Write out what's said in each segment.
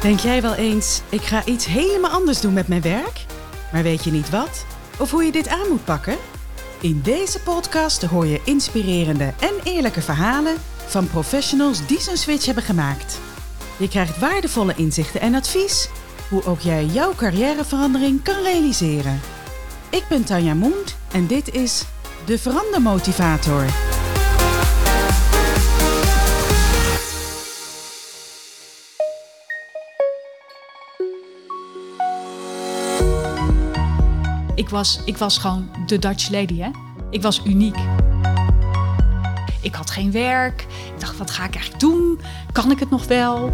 Denk jij wel eens, ik ga iets helemaal anders doen met mijn werk? Maar weet je niet wat? Of hoe je dit aan moet pakken? In deze podcast hoor je inspirerende en eerlijke verhalen van professionals die zo'n switch hebben gemaakt. Je krijgt waardevolle inzichten en advies hoe ook jij jouw carrièreverandering kan realiseren. Ik ben Tanja Moend en dit is de Verandermotivator. Ik was, ik was gewoon de Dutch lady, hè. Ik was uniek. Ik had geen werk. Ik dacht, wat ga ik eigenlijk doen? Kan ik het nog wel?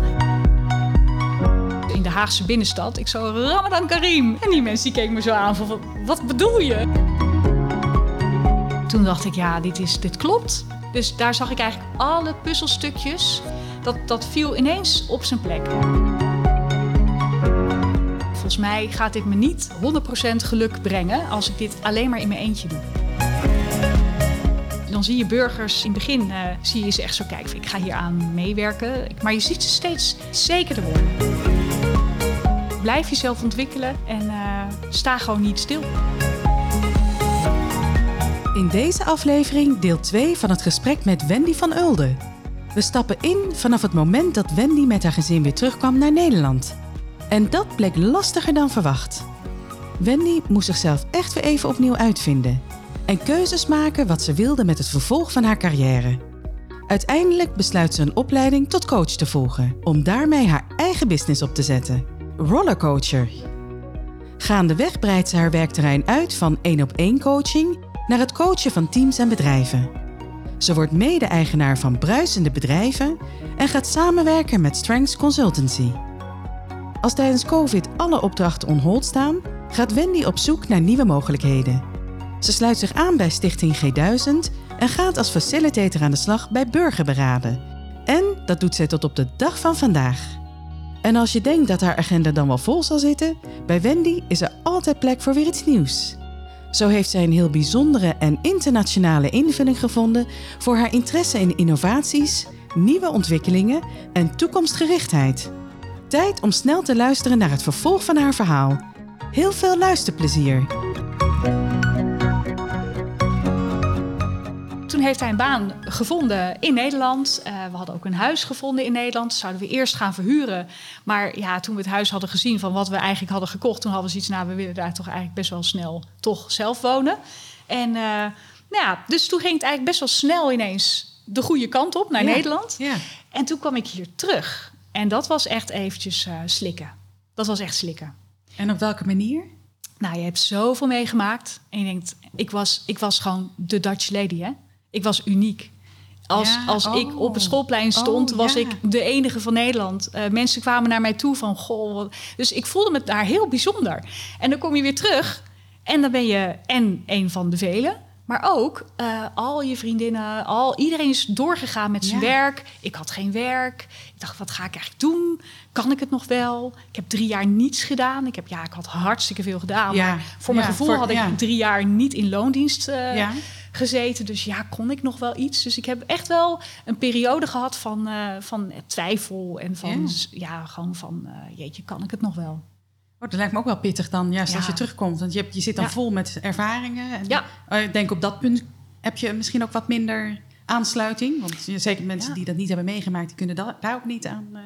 In de Haagse binnenstad, ik zo Ramadan Karim. En die mensen die keken me zo aan van, wat bedoel je? Toen dacht ik, ja, dit, is, dit klopt. Dus daar zag ik eigenlijk alle puzzelstukjes. Dat, dat viel ineens op zijn plek. Volgens mij gaat dit me niet 100% geluk brengen als ik dit alleen maar in mijn eentje doe. Dan zie je burgers, in het begin uh, zie je ze echt zo kijken, ik ga hier aan meewerken. Maar je ziet ze steeds zekerder worden. Blijf jezelf ontwikkelen en uh, sta gewoon niet stil. In deze aflevering deel 2 van het gesprek met Wendy van Ulde. We stappen in vanaf het moment dat Wendy met haar gezin weer terugkwam naar Nederland. En dat bleek lastiger dan verwacht. Wendy moest zichzelf echt weer even opnieuw uitvinden en keuzes maken wat ze wilde met het vervolg van haar carrière. Uiteindelijk besluit ze een opleiding tot coach te volgen om daarmee haar eigen business op te zetten. Rollercoacher. Gaandeweg breidt ze haar werkterrein uit van één op één coaching naar het coachen van teams en bedrijven. Ze wordt mede-eigenaar van bruisende bedrijven en gaat samenwerken met Strengths Consultancy. Als tijdens COVID alle opdrachten on hold staan, gaat Wendy op zoek naar nieuwe mogelijkheden. Ze sluit zich aan bij Stichting G1000 en gaat als facilitator aan de slag bij burgerberaden. En dat doet zij tot op de dag van vandaag. En als je denkt dat haar agenda dan wel vol zal zitten, bij Wendy is er altijd plek voor weer iets nieuws. Zo heeft zij een heel bijzondere en internationale invulling gevonden voor haar interesse in innovaties, nieuwe ontwikkelingen en toekomstgerichtheid. Tijd om snel te luisteren naar het vervolg van haar verhaal. Heel veel luisterplezier. Toen heeft hij een baan gevonden in Nederland. Uh, we hadden ook een huis gevonden in Nederland. Dat zouden we eerst gaan verhuren. Maar ja, toen we het huis hadden gezien van wat we eigenlijk hadden gekocht, toen hadden we zoiets, nou, we willen daar toch eigenlijk best wel snel toch zelf wonen. En uh, nou ja, dus toen ging het eigenlijk best wel snel ineens de goede kant op naar Ja, Nederland. ja. En toen kwam ik hier terug. En dat was echt eventjes eh, slikken. Dat was echt slikken. En op welke manier? Nou, je hebt zoveel meegemaakt. En je denkt, ik was, ik was gewoon de Dutch lady, hè? Ik was uniek. Als, Ja, als oh. ik op het schoolplein stond, Oh, was ja. ik de enige van Nederland. Eh, mensen kwamen naar mij toe van, goh... Dus ik voelde me daar heel bijzonder. En dan kom je weer terug en dan ben je en een van de velen... maar ook eh, al je vriendinnen, al, iedereen is doorgegaan met zijn Ja. werk. Ik had geen werk. Ik dacht, wat ga ik eigenlijk doen? Kan ik het nog wel? Ik heb drie jaar niets gedaan. Ik, heb, ja, ik had hartstikke veel gedaan. Ja. Maar voor mijn Ja, gevoel voor- had ik drie jaar niet in loondienst eh, gezeten. Dus ja, kon ik nog wel iets? Dus ik heb echt wel een periode gehad van, eh, van twijfel en van, Ja. gewoon van, jeetje, kan ik het nog wel? Oh, dat lijkt me ook wel pittig dan, juist als Ja. je terugkomt. Want je, hebt, je zit dan Ja. vol met ervaringen. En, Ja. Oh, ik denk op dat punt heb je misschien ook wat minder aansluiting. Want zeker mensen Ja. die dat niet hebben meegemaakt, die kunnen da- daar ook niet aan. eh,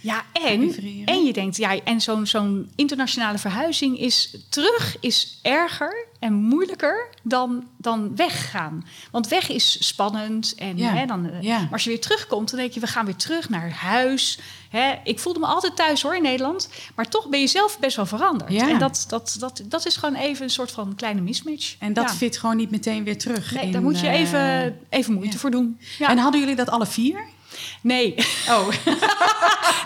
Ja, en, en je denkt, ja, en zo'n zo'n internationale verhuizing is terug is erger en moeilijker dan, dan weggaan. Want weg is spannend. En, Ja, hè, dan, eh, ja. Maar als je weer terugkomt, dan denk je, we gaan weer terug naar huis. Hè, ik voelde me altijd thuis hoor in Nederland. Maar toch ben je zelf best wel veranderd. Ja. En dat, dat, dat, dat is gewoon even een soort van kleine mismatch. en dat fit gewoon niet meteen weer terug. Nee, in, daar moet je eh, even, even moeite voor doen. En hadden jullie dat alle vier? Nee. Oh,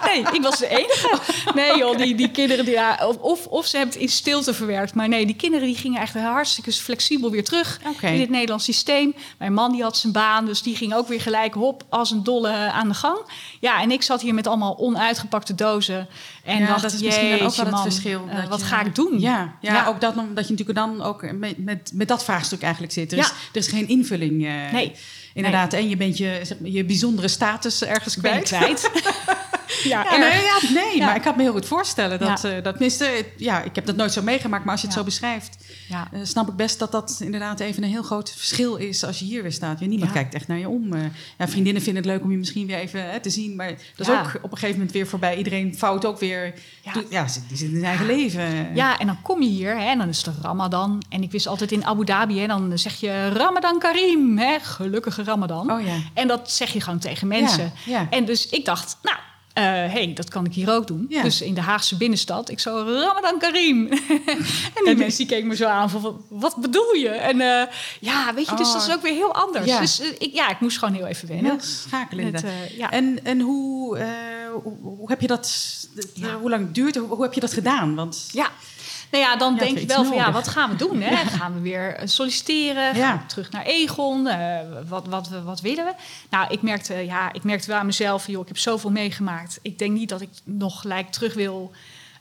Nee, ik was de enige. Nee joh, die, die kinderen, die, ja, of- of, ze hebben het in stilte verwerkt. Maar nee, die kinderen die gingen echt hartstikke flexibel weer terug in het Nederlands systeem. Mijn man die had zijn baan, dus die ging ook weer gelijk hop als een dolle aan de gang. Ja, en ik zat hier met allemaal onuitgepakte dozen. En ja, dacht, dat is misschien dan ook wel het verschil. eh, wat je- ga ik doen? Ja, ja, Ja. ook dat, dat je natuurlijk dan ook met, met, met dat vraagstuk eigenlijk zit. Er, is, er is geen invulling. eh, Nee. Inderdaad, en je bent je, zeg maar, je bijzondere status ergens kwijt. Ja, Ja, nee, ja, nee Ja. maar ik kan me heel goed voorstellen dat, eh dat tenminste, ja, ik heb dat nooit zo meegemaakt, maar als je het zo beschrijft, Ja. eh, snap ik best dat dat inderdaad even een heel groot verschil is als je hier weer staat. Niemand kijkt echt naar je om. Eh, ja, vriendinnen vinden het leuk om je misschien weer even hè, te zien, maar dat is ook op een gegeven moment weer voorbij. Iedereen fout ook weer. Ja. doet- ja die zit in zijn eigen leven. Ja, en dan kom je hier hè, en dan is het Ramadan. En ik wist altijd in Abu Dhabi, hè, dan zeg je Ramadan Karim, hè, gelukkige Ramadan. Oh ja. En dat zeg je gewoon tegen mensen. Ja, ja. En dus ik dacht, nou, hey, dat kan ik hier ook doen. Ja. Dus in de Haagse binnenstad, ik zo Ramadan Karim. en die mensen die keken me zo aan van, wat bedoel je? En eh, ja, weet je, dus Oh. dat is ook weer heel anders. Ja. Dus eh, ik, ja, ik moest gewoon heel even wennen. Heel schakelen Met, eh, ja. En, en hoe, eh, hoe, hoe heb je dat, Ja. hoe lang duurt het? Hoe, hoe heb je dat gedaan? Want Ja. Nou ja, dan Ja, denk je wel van ja, wat gaan we doen? Hè? Gaan we weer eh, solliciteren? Gaan we terug naar Egon? Eh, wat, wat, wat willen we? Nou, ik merkte, ja, ik merkte wel aan mezelf, joh, ik heb zoveel meegemaakt. Ik denk niet dat ik nog gelijk terug wil,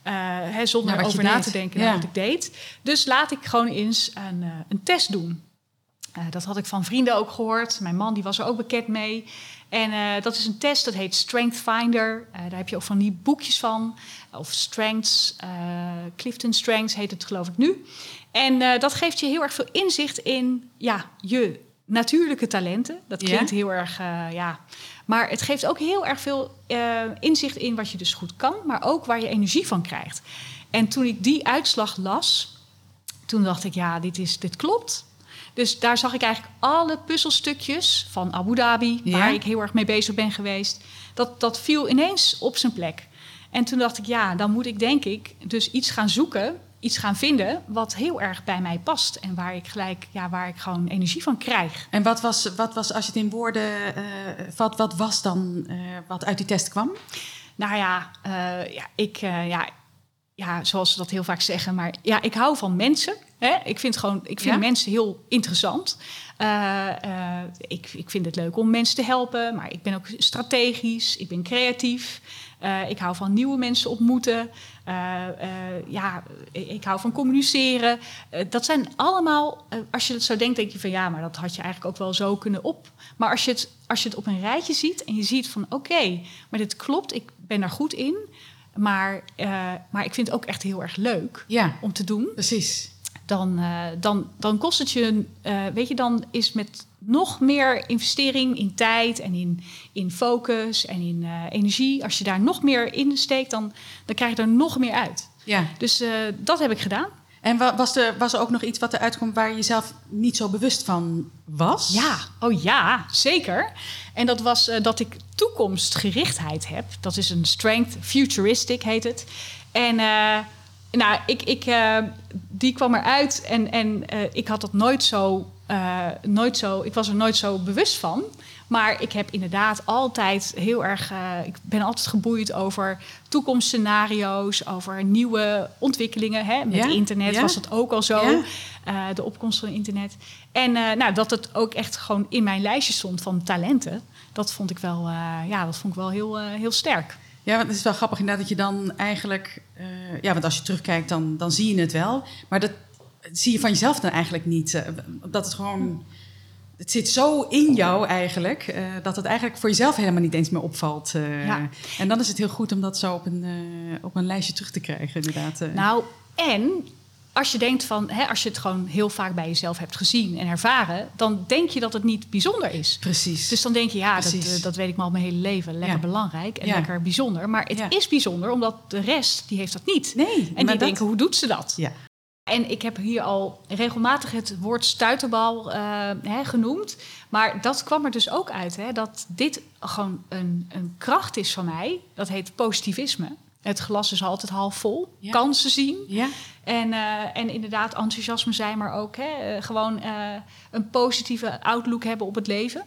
eh, hè, zonder over na deed. te denken naar wat ik deed. Dus laat ik gewoon eens een, eh, een test doen. Eh, dat had ik van vrienden ook gehoord. Mijn man die was er ook bekend mee. En eh, dat is een test, dat heet Strength Finder. Eh, daar heb je ook van die boekjes van. Of Strengths, eh, Clifton Strengths heet het geloof ik nu. En dat geeft je heel erg veel inzicht in ja, je natuurlijke talenten. Dat Ja. klinkt heel erg, ja... Maar het geeft ook heel erg veel inzicht in wat je dus goed kan... maar ook waar je energie van krijgt. En toen ik die uitslag las, toen dacht ik, ja, dit, is, dit klopt. Dus daar zag ik eigenlijk alle puzzelstukjes van Abu Dhabi, Ja. waar ik heel erg mee bezig ben geweest. Dat, dat viel ineens op zijn plek. En toen dacht ik, ja, dan moet ik denk ik dus iets gaan zoeken, iets gaan vinden wat heel erg bij mij past. En waar ik gelijk, ja, waar ik gewoon energie van krijg. En wat was, wat was als je het in woorden eh vat, wat was dan eh, wat uit die test kwam? Nou ja, eh, ja ik, ja, ja, zoals ze dat heel vaak zeggen, maar ja, ik hou van mensen. Hè? Ik vind gewoon, ik vind Ja? mensen heel interessant. Eh, eh, ik, ik vind het leuk om mensen te helpen, maar ik ben ook strategisch, ik ben creatief. Eh, ik hou van nieuwe mensen ontmoeten. Ja, ik, hou van communiceren. Dat zijn allemaal, als je het zo denkt, denk je van ja, maar dat had je eigenlijk ook wel zo kunnen op. Maar als je het, als je het op een rijtje ziet en je ziet van oké, maar dit klopt, ik ben daar goed in. Maar, maar ik vind het ook echt heel erg leuk Ja, om te doen precies. Dan, eh, dan, dan kost het je, eh, weet je, dan is met nog meer investering in tijd en in, in focus en in eh, energie. Als je daar nog meer in steekt, dan, dan krijg je er nog meer uit. Ja. Dus dat heb ik gedaan. En wa- was er, was er ook nog iets wat eruit kwam waar je zelf niet zo bewust van was? Ja, oh ja, zeker. En dat was dat ik toekomstgerichtheid heb. Dat is een strength, futuristic heet het. En nou, ik, ik, eh, die kwam eruit en, en eh, ik had dat nooit zo, eh, nooit zo, ik was er nooit zo bewust van. Maar ik heb inderdaad altijd heel erg, ik ben altijd geboeid over toekomstscenario's, over nieuwe ontwikkelingen. Hè? Met Ja, internet ja. was dat ook al zo. Ja. De opkomst van internet. En nou, dat het ook echt gewoon in mijn lijstje stond van talenten. Dat vond ik wel, ja, dat vond ik wel heel, heel sterk. Ja, want het is wel grappig inderdaad dat je dan eigenlijk... eh, ja, want als je terugkijkt, dan, dan zie je het wel. Maar dat zie je van jezelf dan eigenlijk niet. eh, dat het gewoon... Het zit zo in jou eigenlijk, eh, dat het eigenlijk voor jezelf helemaal niet eens meer opvalt. Ja. En dan is het heel goed om dat zo op een, op een lijstje terug te krijgen, inderdaad. Nou, en als je denkt van, hè, als je het gewoon heel vaak bij jezelf hebt gezien en ervaren, dan denk je dat het niet bijzonder is. Precies. Dus dan denk je, ja, dat, eh, dat weet ik me al mijn hele leven. Lekker Ja. belangrijk en Ja. lekker bijzonder. Maar het Ja. is bijzonder, omdat de rest, die heeft dat niet. nee, En maar die dat- denken, hoe doet ze dat? Ja. En ik heb hier al regelmatig het woord stuiterbal eh, hè, genoemd. Maar dat kwam er dus ook uit. Hè, dat dit gewoon een, een kracht is van mij. Dat heet positivisme. Het glas is altijd half vol. Ja. Kansen zien. Ja, En, eh, en inderdaad enthousiasme zijn, maar ook hè, eh, gewoon eh, een positieve outlook hebben op het leven.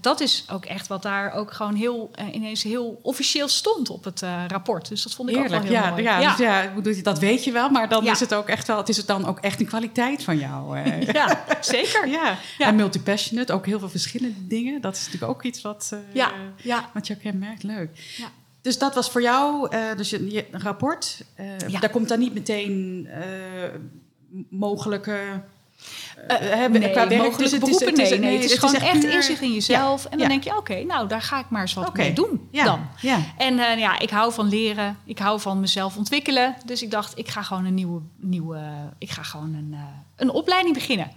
Dat is ook echt wat daar ook gewoon heel ineens heel officieel stond op het rapport. Dus dat vond ik heerlijk. ook wel heel ja, mooi. ja, Dus ja, ik bedoel, dat weet je wel, maar dan Ja. is het ook echt wel... Het is het dan ook echt een kwaliteit van jou. ja, zeker. Ja, Ja. en multipassionate, ook heel veel verschillende dingen. Dat is natuurlijk ook iets wat, Ja, ja. wat je ook kenmerkt. Leuk. Ja. Dus dat was voor jou, eh, dus je, je rapport. eh, Ja. Daar komt dan niet meteen eh, mogelijke Uh, hebben, nee, qua werk, dus het, beroepen, het is, nee, nee, het is, het gewoon echt, inzicht in jezelf. Ja, en dan ja. denk je, oké, okay, nou, daar ga ik maar eens wat okay. mee doen ja. dan. Ja. En uh, ja, ik hou van leren. Ik hou van mezelf ontwikkelen. Dus ik dacht, ik ga gewoon een nieuwe, nieuwe ik ga gewoon een, uh, een opleiding beginnen.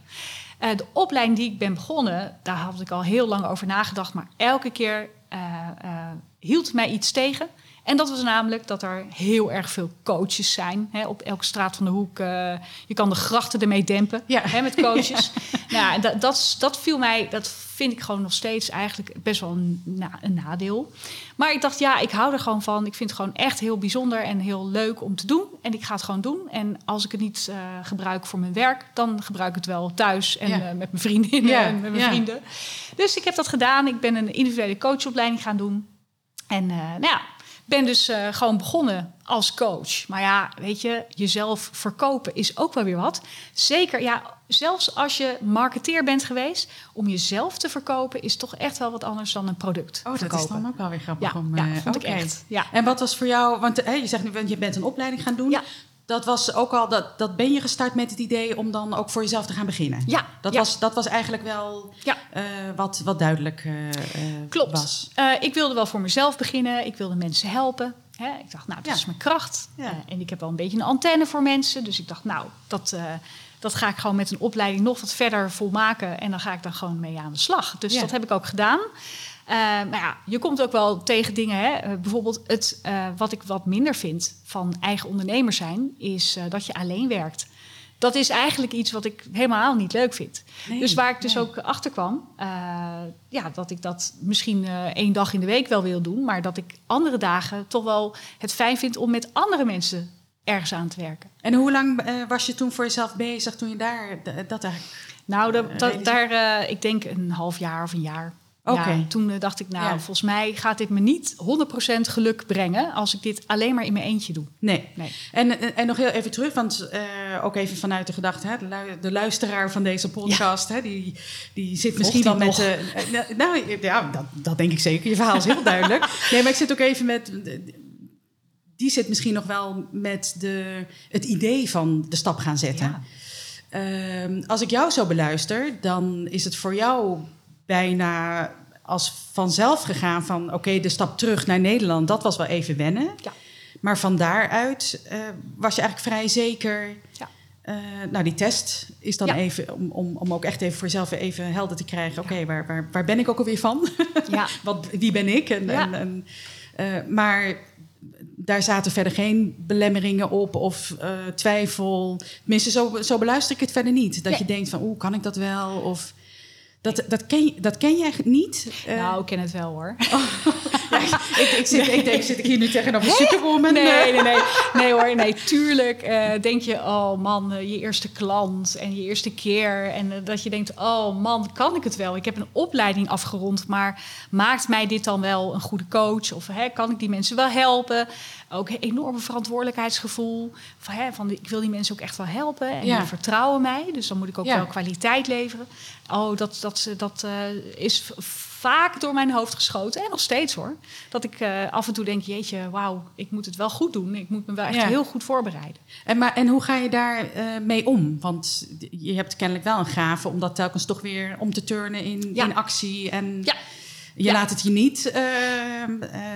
De opleiding die ik ben begonnen, daar had ik al heel lang over nagedacht. Maar elke keer hield mij iets tegen. En dat was namelijk dat er heel erg veel coaches zijn. Hè, op elke straat van de hoek. Uh, je kan de grachten ermee dempen ja. hè, met coaches. nou, dat, dat, dat viel mij, dat vind ik gewoon nog steeds eigenlijk best wel een, na, een, nadeel. Maar ik dacht, ja, ik hou er gewoon van. Ik vind het gewoon echt heel bijzonder en heel leuk om te doen. En ik ga het gewoon doen. En als ik het niet uh, gebruik voor mijn werk, dan gebruik ik het wel thuis en ja. uh, met mijn vriendinnen ja. en met mijn vrienden. Dus ik heb dat gedaan. Ik ben een individuele coachopleiding gaan doen. En nou ja, ben dus uh, gewoon begonnen als coach. Maar ja, weet je, jezelf verkopen is ook wel weer wat. Zeker, ja, zelfs als je marketeer bent geweest, om jezelf te verkopen is toch echt wel wat anders dan een product. Oh, dat verkopen. is dan ook wel weer grappig ja, om. Ja, uh, vond okay. ik echt. Ja. En wat was voor jou? Want je zegt nu, je bent een opleiding gaan doen. Ja. Dat was ook al, dat, dat ben je gestart met het idee om dan ook voor jezelf te gaan beginnen. Ja, dat, ja. Was, dat was eigenlijk wel ja. uh, wat, wat duidelijk uh, Klopt. was. Uh, ik wilde wel voor mezelf beginnen. Ik wilde mensen helpen. Hè? Ik dacht, nou, dat Ja. is mijn kracht. En ik heb wel een beetje een antenne voor mensen. Dus ik dacht, nou, dat, eh, dat ga ik gewoon met een opleiding nog wat verder volmaken. En dan ga ik dan gewoon mee aan de slag. Dus dat heb ik ook gedaan. Maar ja, je komt ook wel tegen dingen. Hè? Eh, bijvoorbeeld het, eh, wat ik wat minder vind van eigen ondernemer zijn, is eh, dat je alleen werkt. Dat is eigenlijk iets wat ik helemaal niet leuk vind. Nee, dus waar ik dus nee. ook achter kwam, ja, dat ik dat misschien één dag in de week wel wil doen, maar dat ik andere dagen toch wel het fijn vind om met andere mensen ergens aan te werken. En hoe lang was je toen voor jezelf bezig toen je daar dat eigenlijk... Nou, daar, ik denk een half jaar of een jaar. Oké. Ja, toen eh, dacht ik, nou, Ja. volgens mij gaat dit me niet 100% geluk brengen als ik dit alleen maar in mijn eentje doe. Nee. Nee. En, en, en nog heel even terug, want eh, ook even vanuit de gedachte, hè, de, lu- de luisteraar van deze podcast, hè, die, die zit misschien wel met. eh, eh, nou ja, dat, dat denk ik zeker. Je verhaal is heel duidelijk. Nee, maar ik zit ook even met. Die zit misschien nog wel met de, het idee van de stap gaan zetten. Ja. Ehm, als ik jou zo beluister, dan is het voor jou bijna als vanzelf gegaan van oké, de stap terug naar Nederland, dat was wel even wennen. Ja. Maar van daaruit eh, was je eigenlijk vrij zeker. Ja. eh, nou, die test is dan Ja. even om, om, om ook echt even voor jezelf even helder te krijgen. Oké, waar, waar, waar ben ik ook alweer van? Ja. Wat, wie ben ik? En, en, en, eh, maar daar zaten verder geen belemmeringen op of twijfel. Tenminste, zo, zo beluister ik het verder niet. Dat Nee. je denkt van, oeh, kan ik dat wel? Of dat, dat, ken, dat ken jij niet? Eh, nou, ik ken het wel hoor. ja, ik, ik, zit, ik denk, zit ik hier nu tegenover Superwoman? Nee, nee, nee. Nee hoor, nee, tuurlijk eh, denk je, oh man, eh, je eerste klant en je eerste keer. En dat je denkt, oh man, kan ik het wel? Ik heb een opleiding afgerond, maar maakt mij dit dan wel een goede coach? Of hè, kan ik die mensen wel helpen? Ook een enorme verantwoordelijkheidsgevoel. Van, hè, van, ik wil die mensen ook echt wel helpen en Ja. die vertrouwen mij. Dus dan moet ik ook wel kwaliteit leveren. Oh, dat, dat, dat eh, is vaak door mijn hoofd geschoten. En nog steeds hoor. Dat ik eh, af en toe denk, jeetje, wauw, ik moet het wel goed doen. Ik moet me wel echt Ja. heel goed voorbereiden. En, maar, en hoe ga je daar eh, mee om? Want je hebt kennelijk wel een gave om dat telkens toch weer om te turnen in, Ja. in actie. En Ja. Je Ja. laat het je niet eh, eh,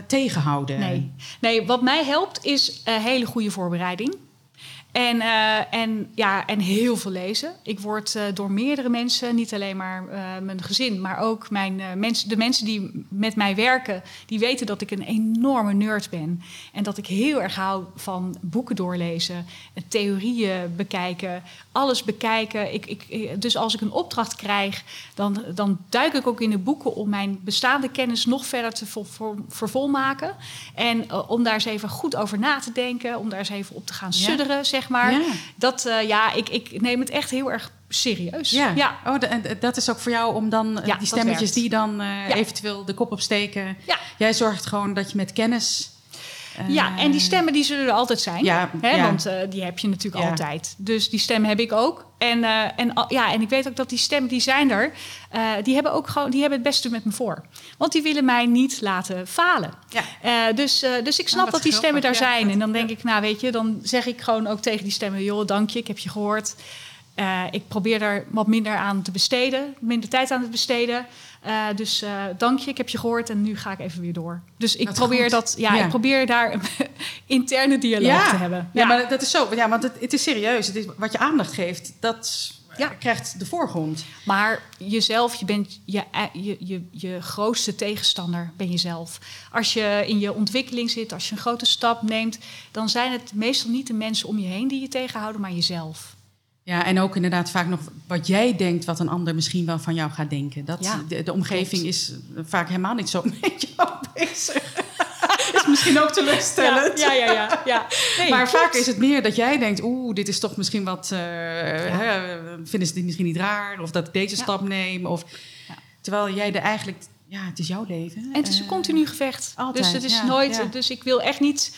tegenhouden. Nee. nee, wat mij helpt is een hele goede voorbereiding. En, eh, en, ja, en heel veel lezen. Ik word door meerdere mensen, niet alleen maar mijn gezin, maar ook mijn, mensen, de mensen die met mij werken, die weten dat ik een enorme nerd ben. En dat ik heel erg hou van boeken doorlezen, theorieën bekijken, alles bekijken. Ik, ik, eh, dus als ik een opdracht krijg, dan, dan duik ik ook in de boeken om mijn bestaande kennis nog verder te vol, vol- vervolmaken. En eh, om daar eens even goed over na te denken, om daar eens even op te gaan Ja. sudderen, zeg maar. Ja. Dat, eh, ja, ik, ik neem het echt heel erg serieus. Ja, ja. Oh, en dat is ook voor jou om dan eh, Ja, die stemmetjes die dan eh, Ja. eventueel de kop opsteken. Ja. Jij zorgt gewoon dat je met kennis. Eh, Ja, en die stemmen die zullen er altijd zijn. Ja, hè, ja. Want eh, die heb je natuurlijk Ja. altijd. Dus die stem heb ik ook. En, eh, en, ja, en ik weet ook dat die stemmen die zijn er, die hebben ook gewoon, die hebben het beste met me voor. Want die willen mij niet laten falen. Ja. Dus, dus ik snap wat dat die stemmen daar zijn. en dan denk ik, nou weet je, dan zeg ik gewoon ook tegen die stemmen, joh, dank je, ik heb je gehoord. Uh, ik probeer daar wat minder aan te besteden, minder tijd aan te besteden. Uh, dus uh, dank je, ik heb je gehoord en nu ga ik even weer door. Dus ik probeer dat, ja, ja, ik probeer daar een interne dialoog ja. te hebben. Ja, maar dat is zo. Ja, want het, het is serieus. Het is, wat je aandacht geeft, dat krijgt de voorgrond. Maar jezelf, je bent je, je, je, je grootste tegenstander, ben jezelf. Als je in je ontwikkeling zit, als je een grote stap neemt, dan zijn het meestal niet de mensen om je heen die je tegenhouden, maar jezelf. Ja, en ook inderdaad vaak nog wat jij denkt, wat een ander misschien wel van jou gaat denken. Dat, Ja, de, de omgeving is vaak helemaal niet zo met jou bezig. is misschien ook teleurstellend. Ja, ja, ja. ja, ja. Nee, maar klopt. vaak is het meer dat jij denkt, oeh, dit is toch misschien wat, uh, hè, vinden ze dit misschien niet raar? Of dat ik deze stap neem? Of. Terwijl jij er eigenlijk, ja, het is jouw leven. En het is een Eh, continu gevecht. altijd, dus het is ja, nooit. ja. Dus ik wil echt niet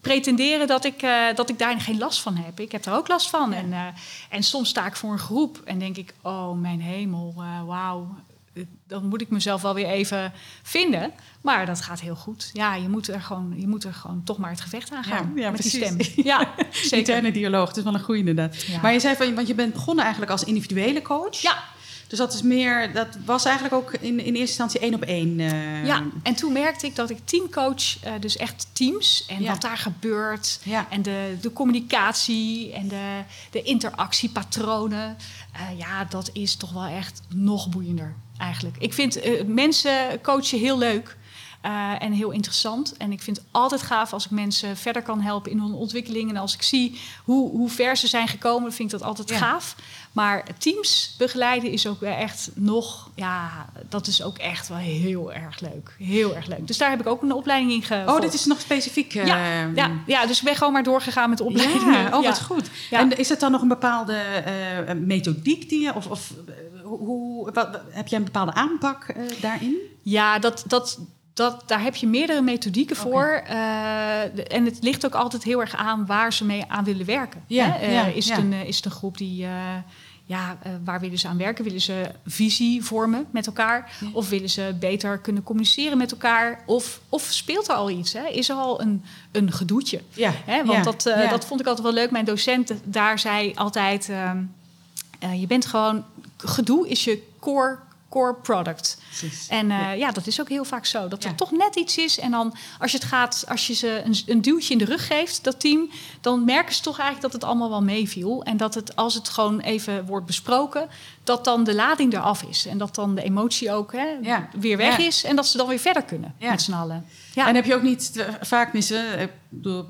pretenderen dat ik, eh, dat ik daar geen last van heb. Ik heb er ook last van. En, eh, en soms sta ik voor een groep en denk ik: oh mijn hemel, eh, wauw. Dan moet ik mezelf wel weer even vinden. Maar dat gaat heel goed. Ja, je moet er gewoon, je moet er gewoon toch maar het gevecht aangaan. Ja, ja, met die stem. Ja, zeker. Interne dialoog, het is wel een goede inderdaad. Maar je zei van, want je bent begonnen eigenlijk als individuele coach. Ja, Dus dat is meer, dat was eigenlijk ook in, in eerste instantie één op één. eh, Ja, en toen merkte ik dat ik teamcoach, eh, dus echt teams en Ja. wat daar gebeurt. Ja. En de, de communicatie en de, de interactiepatronen. eh, ja, dat is toch wel echt nog boeiender eigenlijk. Ik vind mensen coachen heel leuk. Eh, en heel interessant. En ik vind het altijd gaaf als ik mensen verder kan helpen in hun ontwikkeling. En als ik zie hoe, hoe ver ze zijn gekomen, vind ik dat altijd Ja. gaaf. Maar teams begeleiden is ook echt nog, ja, dat is ook echt wel heel erg leuk. Heel erg leuk. Dus daar heb ik ook een opleiding in gevolgd. Oh, dit is nog specifiek. eh, ja, ja, ja, dus ik ben gewoon maar doorgegaan met de opleiding. Ja, oh, wat goed. En is het dan nog een bepaalde eh, methodiek die je, of, of eh, hoe, wat, heb jij een bepaalde aanpak daarin? Ja, dat, dat, dat, daar heb je meerdere methodieken voor. Eh, de- en het ligt ook altijd heel erg aan waar ze mee aan willen werken. Ja, Hè? Eh, is, ja. Het een, eh, is het een groep die... ja, waar willen ze aan werken? Willen ze visie vormen met elkaar? Ja. Of willen ze beter kunnen communiceren met elkaar? Of, of speelt er al iets? Hè? Is er al een, een gedoetje? Ja, Hè, want dat, dat vond ik altijd wel leuk. Mijn docent daar zei altijd... ehm, eh, je bent gewoon... Gedoe is je core, core product. Precies. En eh, Ja. ja. dat is ook heel vaak zo. Dat er Ja. toch net iets is. En dan als je het gaat, als je ze een, een duwtje in de rug geeft, dat team, dan merken ze toch eigenlijk dat het allemaal wel meeviel. En dat het, als het gewoon even wordt besproken, dat dan de lading eraf is. En dat dan de emotie ook hè, Ja. weer weg is. En dat ze dan weer verder kunnen met z'n allen. Ja. En heb je ook niet vaak missen? Ik, bedoel,